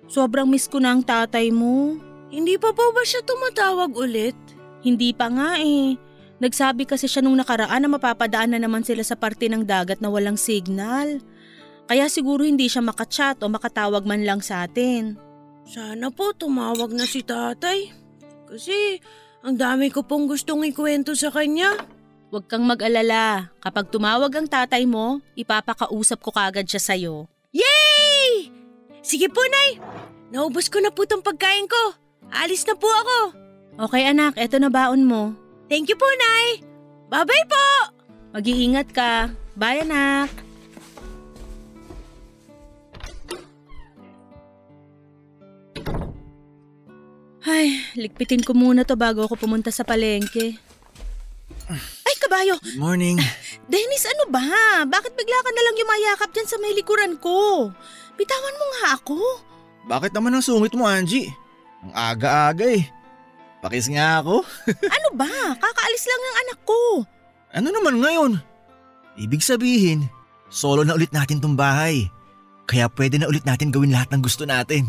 Sobrang miss ko na ang tatay mo. Hindi pa po ba siya tumatawag ulit? Hindi pa nga eh. Nagsabi kasi siya nung nakaraan na mapapadaan na naman sila sa parte ng dagat na walang signal. Kaya siguro hindi siya makachat o makatawag man lang sa atin. Sana po tumawag na si tatay. Kasi ang dami ko pong gustong ikwento sa kanya. Huwag kang mag-alala. Kapag tumawag ang tatay mo, ipapakausap ko kagad siya sa'yo. Sige po, Nay. Naubos ko na po tong pagkain ko. Alis na po ako. Okay anak, eto na baon mo. Thank you po, Nay. Bye-bye po! Mag-iingat ka. Bye anak. Ay, ligpitin ko muna to bago ako pumunta sa palengke. Ay, kabayo! Good morning. (laughs) Dennis, ano ba? Bakit bigla ka nalang yumayakap dyan sa may likuran ko? Bitawan mo nga ako. Bakit naman ang sungit mo, Angie? Ang aga-aga eh. Pakis nga ako. (laughs) Ano ba? Kakaalis lang ng anak ko. Ano naman ngayon? Ibig sabihin, solo na ulit natin tong bahay. Kaya pwede na ulit natin gawin lahat ng gusto natin.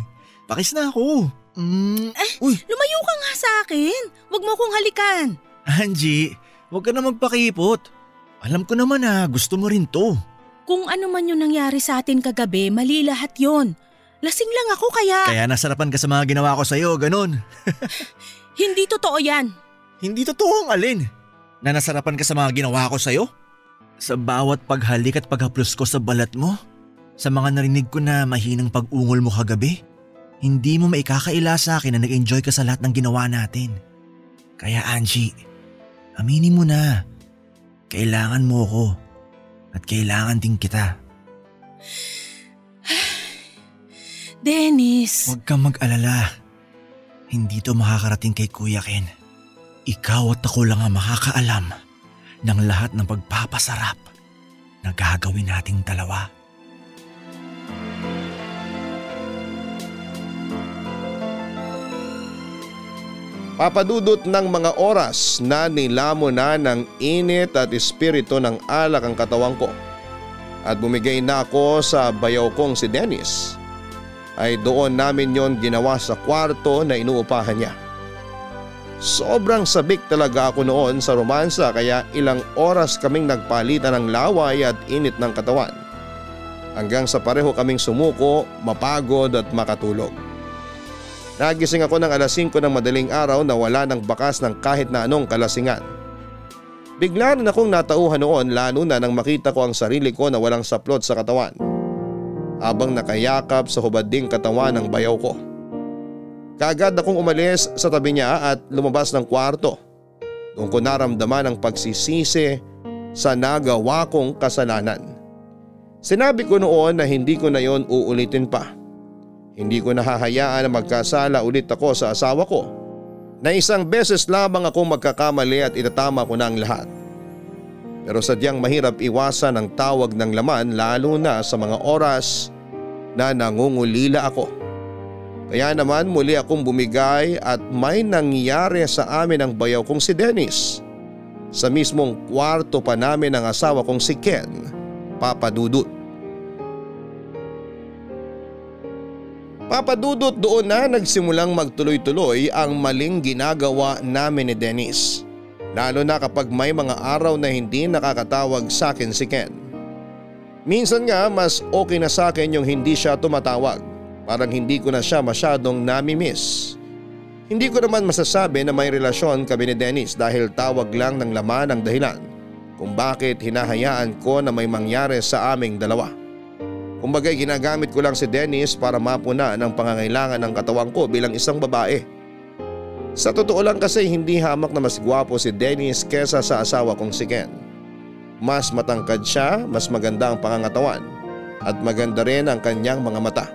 Pakis na ako. Mm, uy, Lumayo ka nga sa akin. Huwag mo akong halikan. Angie, huwag ka na magpakipot. Alam ko naman na gusto mo rin to. Kung ano man yung nangyari sa atin kagabi, mali lahat yon. Lasing lang ako kaya... Kaya nasarapan ka sa mga ginawa ko sa'yo, ganun. (laughs) Hindi totoo yan. Hindi totoo ang alin. Na nasarapan ka sa mga ginawa ko sa'yo? Sa bawat paghalik at paghaplos ko sa balat mo? Sa mga narinig ko na mahinang pag-ungol mo kagabi? Hindi mo maikakaila sa akin na nag-enjoy ka sa lahat ng ginawa natin. Kaya Angie, aminin mo na. Kailangan mo ko. At kailangan din kita. (sighs) Dennis, Huwag kang mag-alala. Hindi to makakarating kay Kuya Ken. Ikaw at ako lang ang makakaalam ng lahat ng pagpapasarap na gagawin nating dalawa. Papadudot ng mga oras na nilamo na ng init at espiritu ng alak ang katawang ko. At bumigay na ako sa bayaw kong si Dennis. Ay doon namin yon ginawa sa kwarto na inuupahan niya. Sobrang sabik talaga ako noon sa romansa kaya ilang oras kaming nagpalitan ng laway at init ng katawan. Hanggang sa pareho kaming sumuko, mapagod at makatulog. Nagising ako ng alas 5 ng madaling araw na wala ng bakas ng kahit na anong kalasingan. Bigla rin akong natauhan noon lalo na nang makita ko ang sarili ko na walang saplot sa katawan. Habang nakayakap sa hubad ding katawan ng bayaw ko. Kaagad akong umalis sa tabi niya at lumabas ng kwarto. Doon ko naramdaman ang pagsisisi sa nagawa kong kasalanan. Sinabi ko noon na hindi ko na yon uulitin pa. Hindi ko nahahayaan na magkasala ulit ako sa asawa ko na isang beses lamang akong magkakamali at itatama ko na ang lahat. Pero sadyang mahirap iwasan ang tawag ng laman lalo na sa mga oras na nangungulila ako. Kaya naman muli akong bumigay at may nangyari sa amin ang bayaw kong si Dennis. Sa mismong kwarto pa namin ng asawa kong si Ken, Papadudut. Papadudot doon na nagsimulang magtuloy-tuloy ang maling ginagawa namin ni Dennis. Lalo na kapag may mga araw na hindi nakakatawag sa akin si Ken. Minsan nga mas okay na sa akin yung hindi siya tumatawag. Parang hindi ko na siya masyadong namimiss. Hindi ko naman masasabi na may relasyon kami ni Dennis dahil tawag lang ng laman ang dahilan kung bakit hinahayaan ko na may mangyari sa aming dalawa. Kumbagay ginagamit ko lang si Dennis para mapuna ng pangangailangan ng katawang ko bilang isang babae. Sa totoo lang kasi hindi hamak na mas gwapo si Dennis kesa sa asawa kong si Ken. Mas matangkad siya, mas maganda ang pangangatawan at maganda rin ang kanyang mga mata.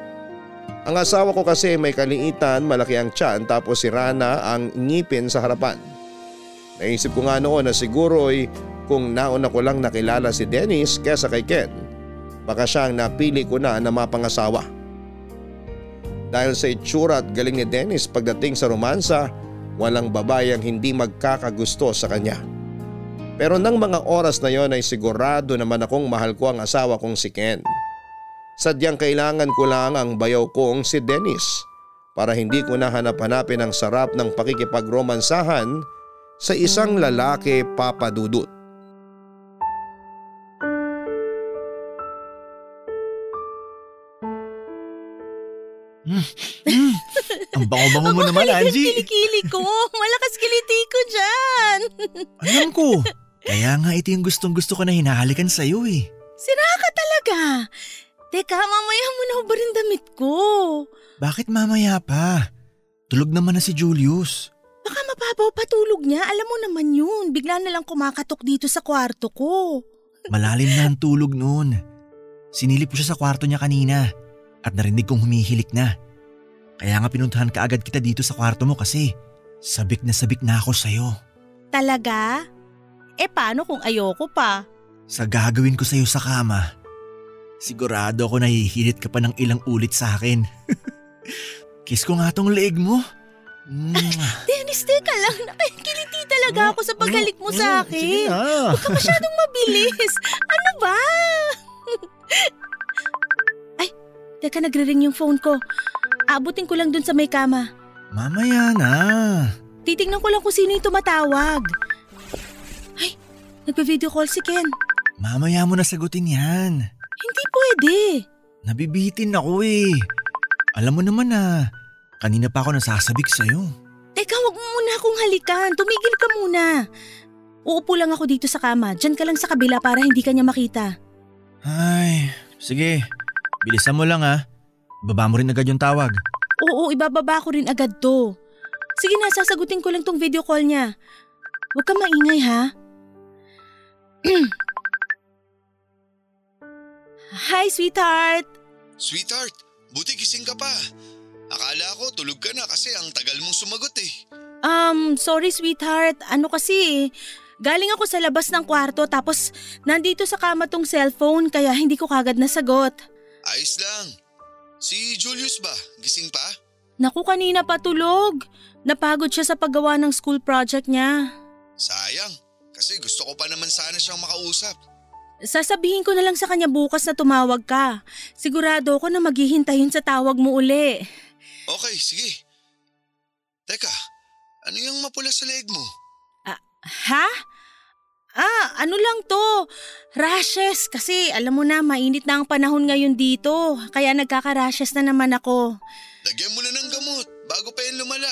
Ang asawa ko kasi may kaliitan, malaki ang tiyan tapos si Rana ang ngipin sa harapan. Naisip ko nga noon na siguro ay kung nauna ko lang nakilala si Dennis kesa kay Ken baka siya ang napili ko na na mapangasawa. Dahil sa itsura at galing ni Dennis pagdating sa romansa, walang babae ang hindi magkakagusto sa kanya. Pero nang mga oras na yon ay sigurado naman akong mahal ko ang asawa kong si Ken. Sadyang kailangan ko lang ang bayaw kong si Dennis para hindi ko na hanap-hanapin ang sarap ng pakikipagromansahan sa isang lalaki papadudot. Ang bango-bango mo naman, Angie. Kilikili ko. Malakas kiliti ko dyan. Alam ko. Kaya nga ito yung gustong gusto ko na hinahalikan sa'yo eh. Sira ka talaga. Teka, mamaya mo na ba rin damit ko? Bakit mamaya pa? Tulog naman na si Julius. Baka mababaw patulog niya. Alam mo naman yun. Bigla na lang kumakatok dito sa kwarto ko. Malalim na ang tulog noon. Sinilip ko siya sa kwarto niya kanina at narinig kong humihilik na. Kaya nga pinuntahan ka agad kita dito sa kwarto mo kasi sabik na sabik na ako sa'yo. Talaga? Eh paano kung ayoko pa? Sa gagawin ko sa'yo sa kama, sigurado ako nahihilit ka pa ng ilang ulit sa akin. (laughs) Kiss ko nga tong leeg mo. Mwah. (laughs) Dennis, teka lang. Nakikiliti talaga ako sa paghalik mo sa Mm, Sige akin. na. Huwag ka masyadong mabilis. (laughs) Ano ba? Teka nagre-ring yung phone ko. Abutin ko lang dun sa may kama. Mamaya na. Titingnan ko lang kung sino yung tumatawag. Ay, nagpa-video call si Ken. Mamaya mo na sagutin yan. Hindi pwede. Nabibitin ako eh. Alam mo naman na, kanina pa ako nasasabik sa'yo. Teka, wag mo muna akong halikan. Tumigil ka muna. Uupo lang ako dito sa kama. Diyan ka lang sa kabila para hindi ka niya makita. Ay, sige. Bilisan mo lang ha. Baba mo rin agad yung tawag. Oo, ibababa ko rin agad to. Sige na, sasagutin ko lang tong video call niya. Huwag ka maingay ha. (clears throat) Hi, sweetheart. Sweetheart, buti gising ka pa. Akala ko tulog ka na kasi ang tagal mong sumagot eh. Um, sorry sweetheart. Ano kasi, galing ako sa labas ng kwarto tapos nandito sa kama tong cellphone kaya hindi ko kagad nasagot. Ayos lang. Si Julius ba? Gising pa? Naku, kanina pa tulog. Napagod siya sa paggawa ng school project niya. Sayang. Kasi gusto ko pa naman sana siyang makausap. Sasabihin ko na lang sa kanya bukas na tumawag ka. Sigurado ako na maghihintayin sa tawag mo uli. Okay, sige. Teka, ano yung mapula sa leg mo? Ha? Ah, ano lang to? Rashes kasi alam mo na mainit na ang panahon ngayon dito. Kaya nagkaka-rashes na naman ako. Lagyan mo na ng gamot bago pa yan lumala.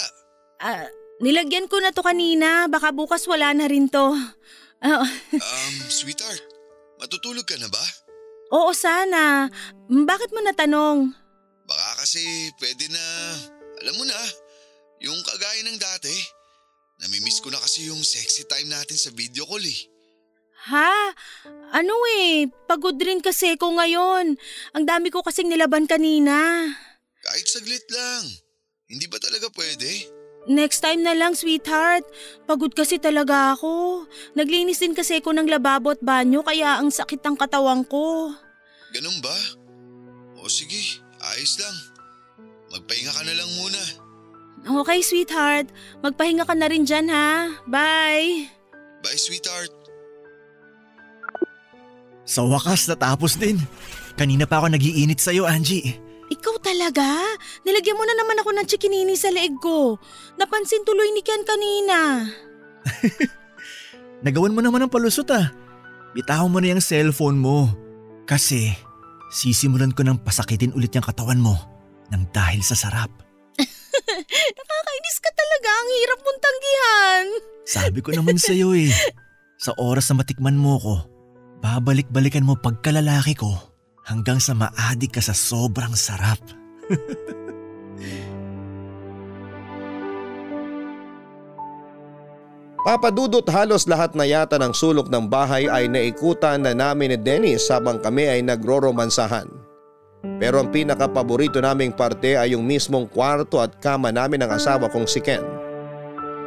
Ah, nilagyan ko na to kanina. Baka bukas wala na rin to. Ah, (laughs) Um, sweetheart, matutulog ka na ba? oo sana. Mm, Bakit mo natanong? Baka kasi pwede na, alam mo na, yung kagaya ng dati. Namimiss ko na kasi yung sexy time natin sa video call eh. Ha? Ano eh, pagod rin kasi ko ngayon. Ang dami ko kasing nilaban kanina. Kahit saglit lang. Hindi ba talaga pwede? Next time na lang, sweetheart. Pagod kasi talaga ako. Naglinis din kasi ako ng lababo at banyo kaya ang sakit ng katawan ko. Ganun ba? O sige, ayos lang. Magpahinga ka na lang muna. Okay, sweetheart. Magpahinga ka na rin dyan, ha? Bye! Bye, sweetheart. Sa wakas natapos din. Kanina pa ako nagiinit sa'yo, Angie. Ikaw talaga? Nilagyan mo na naman ako ng chikinini sa leeg ko. Napansin tuloy ni Ken kanina. (laughs) Nagawan mo naman ng palusot ah. Bitaw mo na yung cellphone mo. Kasi sisimulan ko ng pasakitin ulit yung katawan mo nang dahil sa sarap. (laughs) Nakakainis ka talaga. Ang hirap mong tanggihan. Sabi ko naman sa'yo eh. (laughs) Sa oras na matikman mo ko, babalik-balikan mo pagkalalaki ko hanggang sa maadik ka sa sobrang sarap. (laughs) Papadudot halos lahat na yata ng sulok ng bahay ay naikutan na namin ni Dennis habang kami ay nagroromansahan. Pero ang pinakapaborito naming parte ay yung mismong kwarto at kama namin ng asawa kong si Ken.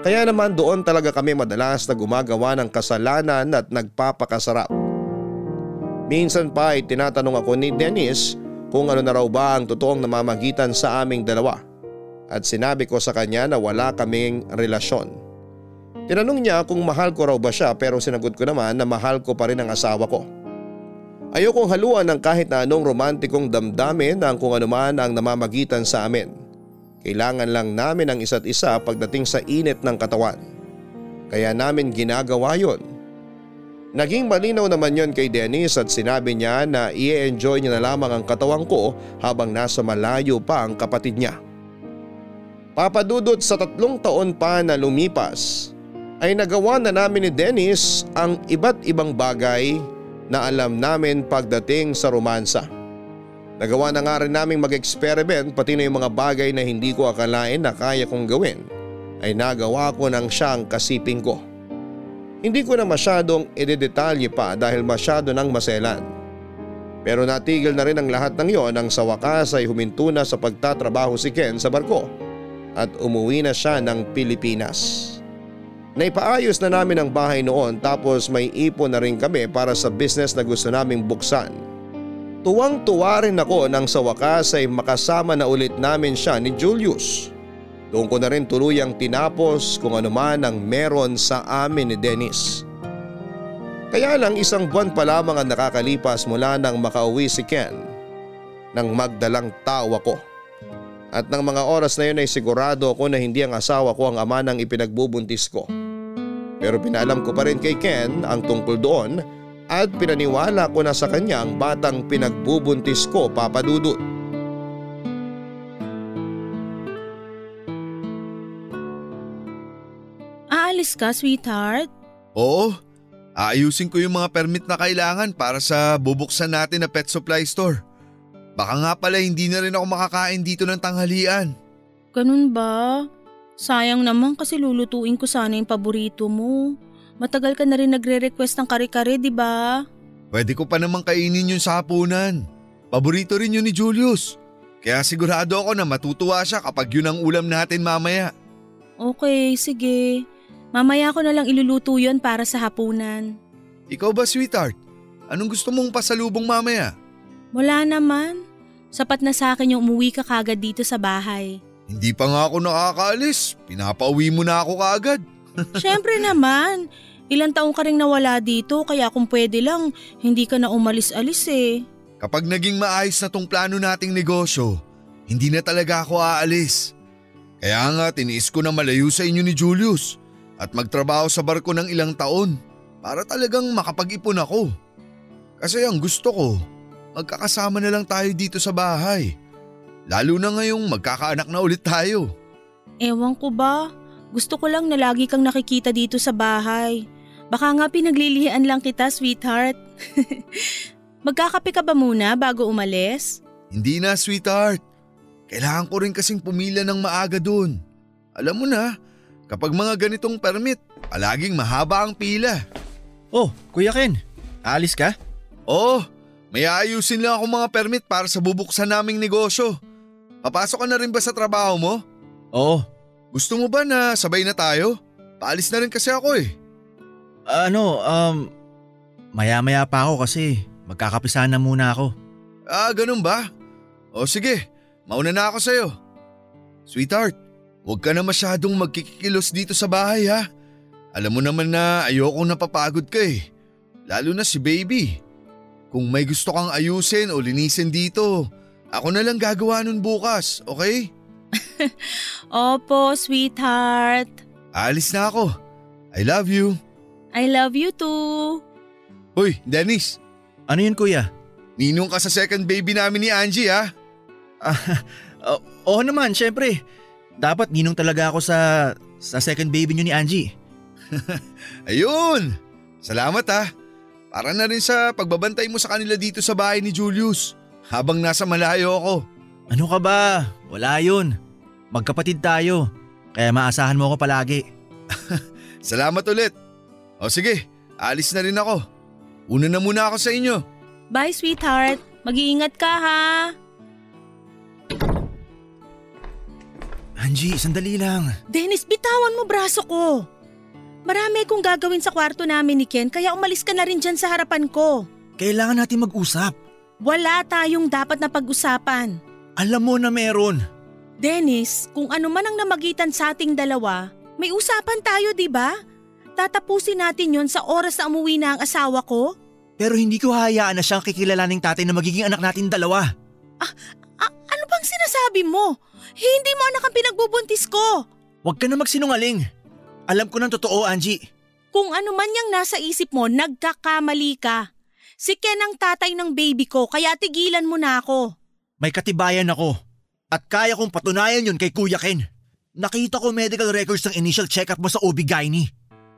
Kaya naman doon talaga kami madalas na gumagawa ng kasalanan at nagpapakasarap. Minsan pa ay tinatanong ako ni Dennis kung ano na raw ba ang totoong namamagitan sa aming dalawa at sinabi ko sa kanya na wala kaming relasyon. Tinanong niya kung mahal ko raw ba siya pero sinagot ko naman na mahal ko pa rin ang asawa ko. Ayokong haluan ng kahit na anong romantikong damdamin ang kung anuman ang namamagitan sa amin. Kailangan lang namin ang isa't isa pagdating sa init ng katawan. Kaya namin ginagawa yon. Naging malinaw naman yon kay Dennis at sinabi niya na i-enjoy niya na lamang ang katawan ko habang nasa malayo pa ang kapatid niya. Papadudot sa tatlong taon pa na lumipas ay nagawa na namin ni Dennis ang iba't ibang bagay na alam namin pagdating sa romansa. Nagawa na nga rin namin mag-experiment pati na yung mga bagay na hindi ko akalain na kaya kong gawin ay nagawa ko ng siyang kasiping ko. Hindi ko na masyadong idedetalye pa dahil masyado nang maselan. Pero natigil na rin ang lahat ng yon nang sa wakas ay huminto na sa pagtatrabaho si Ken sa barko at umuwi na siya ng Pilipinas. Naipaayos na namin ang bahay noon tapos may ipon na rin kami para sa business na gusto naming buksan. Tuwang-tuwa rin ako nang sa wakas ay makasama na ulit namin siya ni Julius. Doon ko na rin tuluyang tinapos kung ano man ang meron sa amin ni Dennis. Kaya lang isang buwan pa lamang ang nakakalipas mula nang makauwi si Ken nang magdalang tawa ko. At ng mga oras na yun ay sigurado ako na hindi ang asawa ko ang ama ng ipinagbubuntis ko. Pero pinalam ko pa rin kay Ken ang tungkol doon at pinaniwala ko na sa kanya ang batang pinagbubuntis ko papadudot. Aalis ka, sweetheart? Oo, aayusin ko yung mga permit na kailangan para sa bubuksan natin na pet supply store. Baka nga pala hindi na rin ako makakain dito ng tanghalian. Ganun ba? Sayang naman kasi lulutuin ko sana yung paborito mo. Matagal ka na rin nagre-request ng kare-kare, di ba? Pwede ko pa namang kainin yun sa hapunan. Paborito rin yun ni Julius. Kaya sigurado ako na matutuwa siya kapag yun ang ulam natin mamaya. Okay, sige. Mamaya ko na lang iluluto yon para sa hapunan. Ikaw ba sweetheart? Anong gusto mong pasalubong mamaya? Wala naman. Sapat na sa akin yung umuwi ka kagad dito sa bahay. Hindi pa nga ako nakakaalis. Pinapauwi mo na ako kaagad. (laughs) Siyempre naman. Ilang taong ka rin nawala dito kaya kung pwede lang, hindi ka na umalis-alis eh. Kapag naging maayos na tong plano nating negosyo, hindi na talaga ako aalis. Kaya nga tiniis ko na malayo sa inyo ni Julius at magtrabaho sa barko ng ilang taon para talagang makapag-ipon ako. Kasi ang gusto ko, magkakasama na lang tayo dito sa bahay. Lalo na ngayong magkakaanak na ulit tayo. Ewan ko ba? Gusto ko lang na lagi kang nakikita dito sa bahay. Baka nga pinaglilihan lang kita, sweetheart. (laughs) Magkakape ka ba muna bago umalis? Hindi na sweetheart. Kailangan ko rin kasing pumila ng maaga doon. Alam mo na, kapag mga ganitong permit, palaging mahaba ang pila. Oh, Kuya Ken, aalis ka? Oo, may aayusin lang ako mga permit para sa bubuksan naming negosyo. Papasok ka na rin ba sa trabaho mo? Oo. Gusto mo ba na sabay na tayo? Paalis na rin kasi ako eh. Ano, um, maya-maya pa ako kasi magkakapisahan na muna ako. Ah, ganun ba? O sige, mauna na ako sa'yo. Sweetheart, huwag ka na masyadong magkikilos dito sa bahay ha. Alam mo naman na ayokong napapagod ka eh. Lalo na si baby. Kung may gusto kang ayusin o linisin dito, ako na lang gagawa nun bukas, okay? (laughs) Opo, sweetheart. Alis na ako. I love you. I love you too. Hoy, Dennis, Ano yun kuya? ninong ka sa second baby namin ni Angie ha. Ah, (laughs) oo naman, syempre. Dapat ninong talaga ako sa sa second baby niyo ni Angie. (laughs) Ayun! Salamat ha. Para na rin sa pagbabantay mo sa kanila dito sa bahay ni Julius habang nasa malayo ako. Ano ka ba? Wala yun. Magkapatid tayo. Kaya maasahan mo ako palagi. (laughs) Salamat ulit. O sige, alis na rin ako. Una na muna ako sa inyo. Bye, sweetheart. Mag-iingat ka ha. Angie, sandali lang. Dennis, bitawan mo braso ko. Marami akong gagawin sa kwarto namin ni Ken kaya umalis ka na rin dyan sa harapan ko. Kailangan natin mag-usap. Wala tayong dapat na pag-usapan. Alam mo na meron. Dennis, kung ano man ang namagitan sa ating dalawa, may usapan tayo, di ba? Tatapusin natin yon sa oras na umuwi na ang asawa ko. Pero hindi ko hayaan na siyang kikilalaning tatay na magiging anak natin dalawa. A- ano bang sinasabi mo? Hindi mo anak ang pinagbubuntis ko. Huwag ka na magsinungaling. Alam ko ng totoo, Angie. Kung ano man yung nasa isip mo, nagkakamali ka. Si Ken ang tatay ng baby ko, kaya tigilan mo na ako. May katibayan ako. At kaya kong patunayan yun kay Kuya Ken. Nakita ko medical records ng initial check-up mo sa OB-GYN.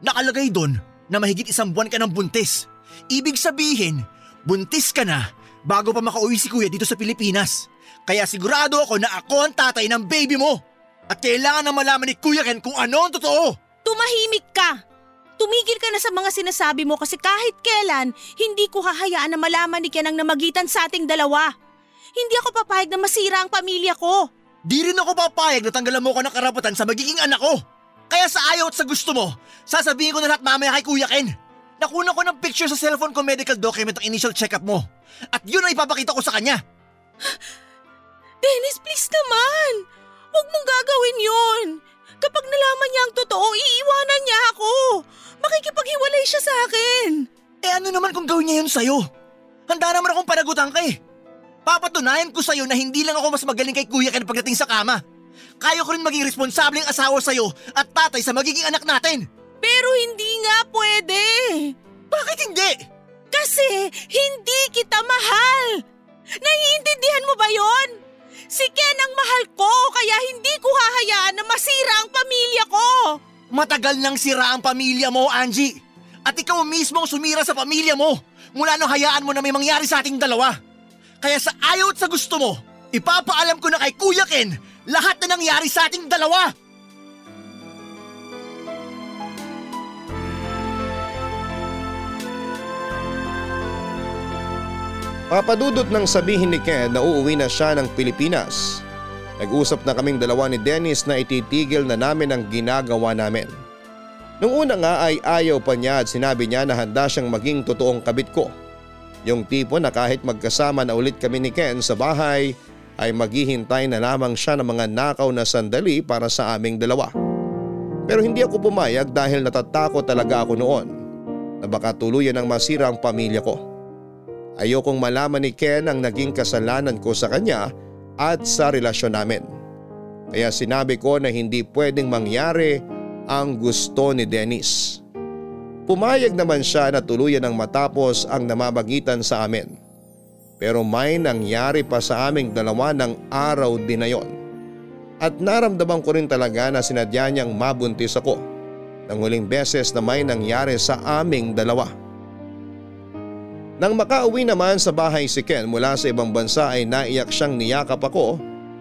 Nakalagay doon na mahigit isang buwan ka ng buntis. Ibig sabihin, buntis ka na bago pa makauwi si Kuya dito sa Pilipinas. Kaya sigurado ako na ako ang tatay ng baby mo. At kailangan na malaman ni Kuya Ken kung ano ang totoo. Tumahimik ka! Tumigil ka na sa mga sinasabi mo kasi kahit kailan, hindi ko hahayaan na malaman ni Ken ang namagitan sa ating dalawa. Hindi ako papayag na masira ang pamilya ko. Di rin ako papayag na tanggalan mo ko ng karapatan sa magiging anak ko. Kaya sa ayaw at sa gusto mo, sasabihin ko na lahat mamaya kay Kuya Ken. Nakuna ko ng picture sa cellphone ko medical document ng initial check-up mo. At yun ang ipapakita ko sa kanya. (gasps) Dennis, please naman! Huwag mong gagawin yun! Kapag nalaman niya ang totoo, iiwanan niya ako! Makikipaghiwalay siya sa akin! Eh ano naman kung gawin niya yun sa'yo? Handa naman akong panagutan ka eh. Papatunayan ko sa'yo na hindi lang ako mas magaling kay Kuya Ken pagdating sa kama. Kaya ko rin maging responsableng asawa sa'yo at tatay sa magiging anak natin. Pero hindi nga pwede! Bakit hindi? Kasi hindi kita mahal! Naiintindihan mo ba yon? Si Ken ang mahal ko kaya hindi ko hahayaan na masira ang pamilya ko! Matagal nang sira ang pamilya mo, Angie. At ikaw mismo ang sumira sa pamilya mo mula nung hayaan mo na may mangyari sa ating dalawa. Kaya sa ayaw at sa gusto mo, ipapaalam ko na kay Kuya Ken lahat na nangyari sa ating dalawa. Papadudot nang sabihin ni Ken na uuwi na siya ng Pilipinas. Nag-usap na kaming dalawa ni Dennis na ititigil na namin ang ginagawa namin. Nung una nga ay ayaw pa niya at sinabi niya na handa siyang maging totoong kabit ko. Yung tipo na kahit magkasama na ulit kami ni Ken sa bahay ay maghihintay na lamang siya ng mga nakaw na sandali para sa aming dalawa. Pero hindi ako pumayag dahil natatakot talaga ako noon na baka tuluyan ang masira ang pamilya ko. Ayokong malaman ni Ken ang naging kasalanan ko sa kanya at sa relasyon namin. Kaya sinabi ko na hindi pwedeng mangyari ang gusto ni Dennis. Pumayag naman siya na tuluyan ng matapos ang namamagitan sa amin. Pero may nangyari pa sa aming dalawa ng araw din na yon. At naramdaman ko rin talaga na sinadya niyang mabuntis ako. Nang huling beses na may nangyari sa aming dalawa. Nang makauwi naman sa bahay si Ken mula sa ibang bansa ay naiyak siyang niyakap ako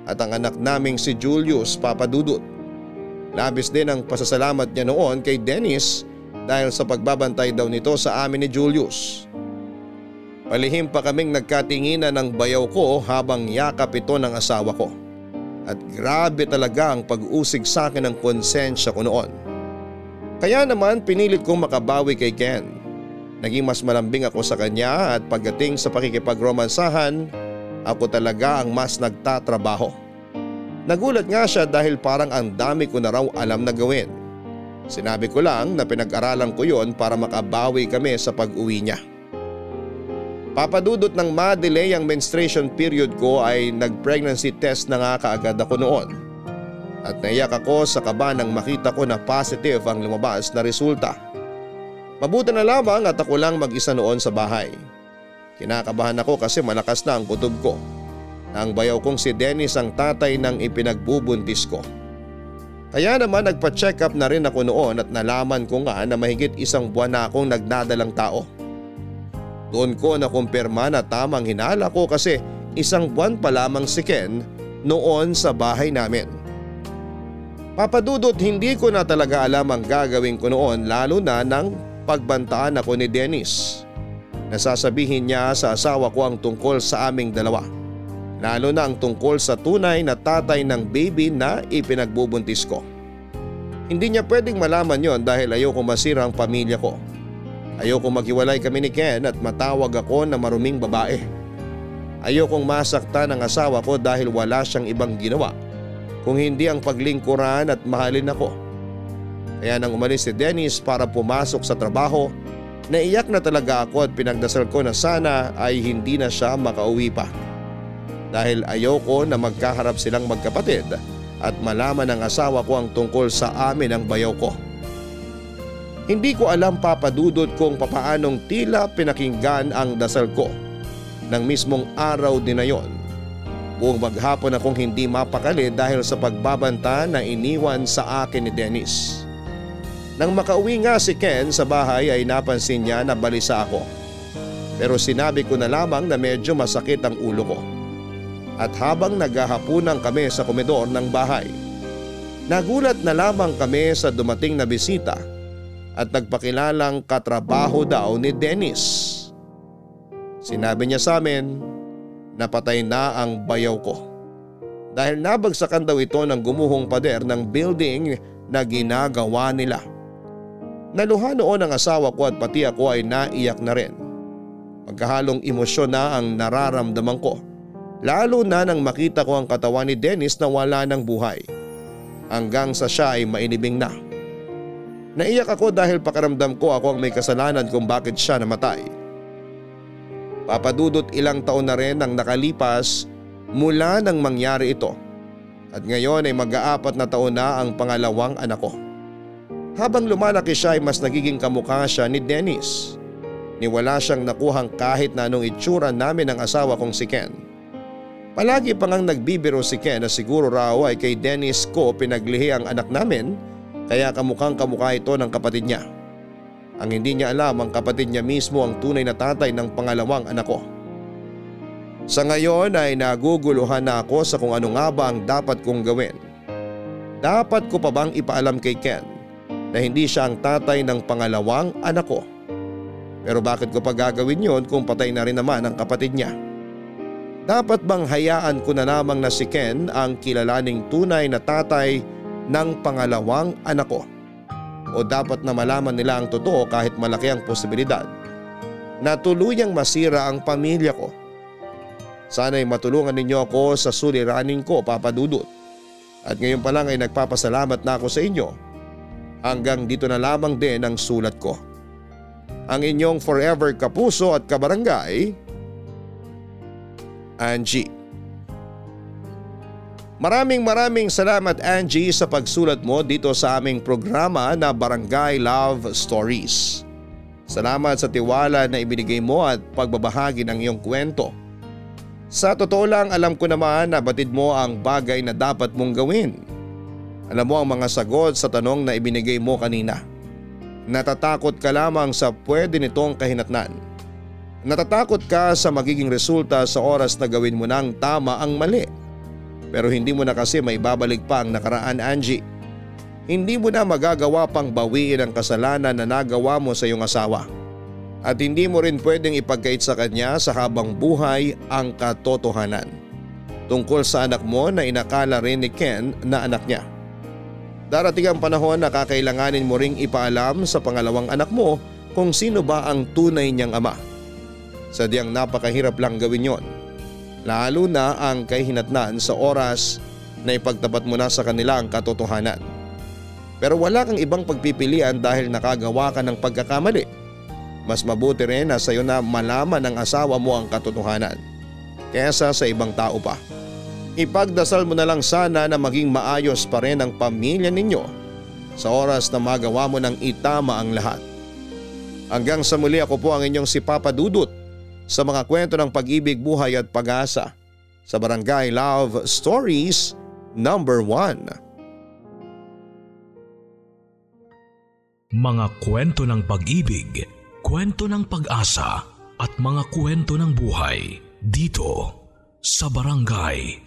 at ang anak naming si Julius Papadudut. Labis din ang pasasalamat niya noon kay Dennis dahil sa pagbabantay daw nito sa amin ni Julius. Palihim pa kaming nagkatinginan ng bayaw ko habang yakap ito ng asawa ko. At grabe talaga ang pag-usig sa akin ng konsensya ko noon. Kaya naman pinilit kong makabawi kay Ken. Naging mas malambing ako sa kanya at pagdating sa pakikipagromansahan, ako talaga ang mas nagtatrabaho. Nagulat nga siya dahil parang ang dami ko na raw alam na gawin. Sinabi ko lang na pinag-aralan ko yon para makabawi kami sa pag-uwi niya. Papadudot ng ma-delay ang menstruation period ko ay nag-pregnancy test na nga kaagad ako noon. At naiyak ako sa kaba nang makita ko na positive ang lumabas na resulta. Mabuti na lamang at ako lang mag-isa noon sa bahay. Kinakabahan ako kasi malakas na ang kutob ko. Ang bayaw kong si Dennis ang tatay ng ipinagbubuntis ko. Kaya naman nagpa-check up na rin ako noon at nalaman ko nga na mahigit isang buwan na akong nagdadalang tao. Doon ko na kumpirma na tamang hinala ko kasi isang buwan pa lamang si Ken noon sa bahay namin. Papadudot hindi ko na talaga alam ang gagawin ko noon lalo na nang pagbantaan ako ni Dennis. Nasasabihin niya sa asawa ko ang tungkol sa aming dalawa. Lalo na ang tungkol sa tunay na tatay ng baby na ipinagbubuntis ko. Hindi niya pwedeng malaman yon dahil ayoko masira ang pamilya ko. Ayokong maghiwalay kami ni Ken at matawag ako na maruming babae. Ayokong masakta ng asawa ko dahil wala siyang ibang ginawa kung hindi ang paglingkuran at mahalin ako. Kaya nang umalis si Dennis para pumasok sa trabaho, naiyak na talaga ako at pinagdasal ko na sana ay hindi na siya makauwi pa. Dahil ayoko na magkaharap silang magkapatid at malaman ng asawa ko ang tungkol sa amin ang bayaw ko. Hindi ko alam papadudot kung papaanong tila pinakinggan ang dasal ko ng mismong araw din na yon. Buong maghapon akong hindi mapakali dahil sa pagbabanta na iniwan sa akin ni Dennis. Nang makauwi nga si Ken sa bahay ay napansin niya na balisa ako. Pero sinabi ko na lamang na medyo masakit ang ulo ko. At habang naghahapunan kami sa komedor ng bahay, nagulat na lamang kami sa dumating na bisita at nagpakilalang katrabaho daw ni Dennis. Sinabi niya sa amin na patay na ang bayaw ko. Dahil nabagsakan daw ito ng gumuhong pader ng building na ginagawa nila. Naluha noon ang asawa ko at pati ako ay naiyak na rin. Magkahalong emosyon na ang nararamdaman ko. Lalo na nang makita ko ang katawan ni Dennis na wala ng buhay. Hanggang sa siya ay mainibing na. Naiyak ako dahil pakaramdam ko ako ang may kasalanan kung bakit siya namatay. Papadudot ilang taon na rin ang nakalipas mula nang mangyari ito. At ngayon ay mag-aapat na taon na ang pangalawang anak ko. Habang lumalaki siya ay mas nagiging kamukha siya ni Dennis. Ni wala siyang nakuhang kahit na anong itsura namin ng asawa kong si Ken. Palagi pang ang nagbibiro si Ken na siguro raw ay kay Dennis ko pinaglihi ang anak namin kaya kamukhang kamukha ito ng kapatid niya. Ang hindi niya alam ang kapatid niya mismo ang tunay na tatay ng pangalawang anak ko. Sa ngayon ay naguguluhan na ako sa kung ano nga ba ang dapat kong gawin. Dapat ko pa bang ipaalam kay Ken na hindi siya ang tatay ng pangalawang anak ko? Pero bakit ko pa gagawin yon kung patay na rin naman ang kapatid niya? Dapat bang hayaan ko na lamang na si Ken ang kilalaning tunay na tatay ng pangalawang anak ko? O dapat na malaman nila ang totoo kahit malaki ang posibilidad na tuluyang masira ang pamilya ko? Sana'y matulungan ninyo ako sa suliranin ko papadudot. At ngayon pa lang ay nagpapasalamat na ako sa inyo. Hanggang dito na lamang din ang sulat ko. Ang inyong forever kapuso at kabarangay, Angie. Maraming maraming salamat Angie sa pagsulat mo dito sa aming programa na Barangay Love Stories. Salamat sa tiwala na ibinigay mo at pagbabahagi ng iyong kwento. Sa totoo lang alam ko naman na batid mo ang bagay na dapat mong gawin. Alam mo ang mga sagot sa tanong na ibinigay mo kanina. Natatakot ka lamang sa pwede nitong kahinatnan. Natatakot ka sa magiging resulta sa oras na gawin mo ng tama ang mali. Pero hindi mo na kasi may babalik pa ang nakaraan Angie. Hindi mo na magagawa pang bawiin ang kasalanan na nagawa mo sa iyong asawa. At hindi mo rin pwedeng ipagkait sa kanya sa habang buhay ang katotohanan. Tungkol sa anak mo na inakala rin ni Ken na anak niya. Darating ang panahon na kakailanganin mo ring ipaalam sa pangalawang anak mo kung sino ba ang tunay niyang ama. Sadyang napakahirap lang gawin yon. Lalo na ang kahinatnan sa oras na ipagtapat mo na sa kanila ang katotohanan. Pero wala kang ibang pagpipilian dahil nakagawa ka ng pagkakamali. Mas mabuti rin na sa iyo na malaman ng asawa mo ang katotohanan kesa sa ibang tao pa. Ipagdasal mo na lang sana na maging maayos pa rin ang pamilya ninyo sa oras na magawa mo ng itama ang lahat. Hanggang sa muli ako po ang inyong si Papa Dudut sa mga kwento ng pag-ibig, buhay at pag-asa sa Barangay Love Stories number 1. Mga kwento ng pag-ibig, kwento ng pag-asa at mga kwento ng buhay dito sa Barangay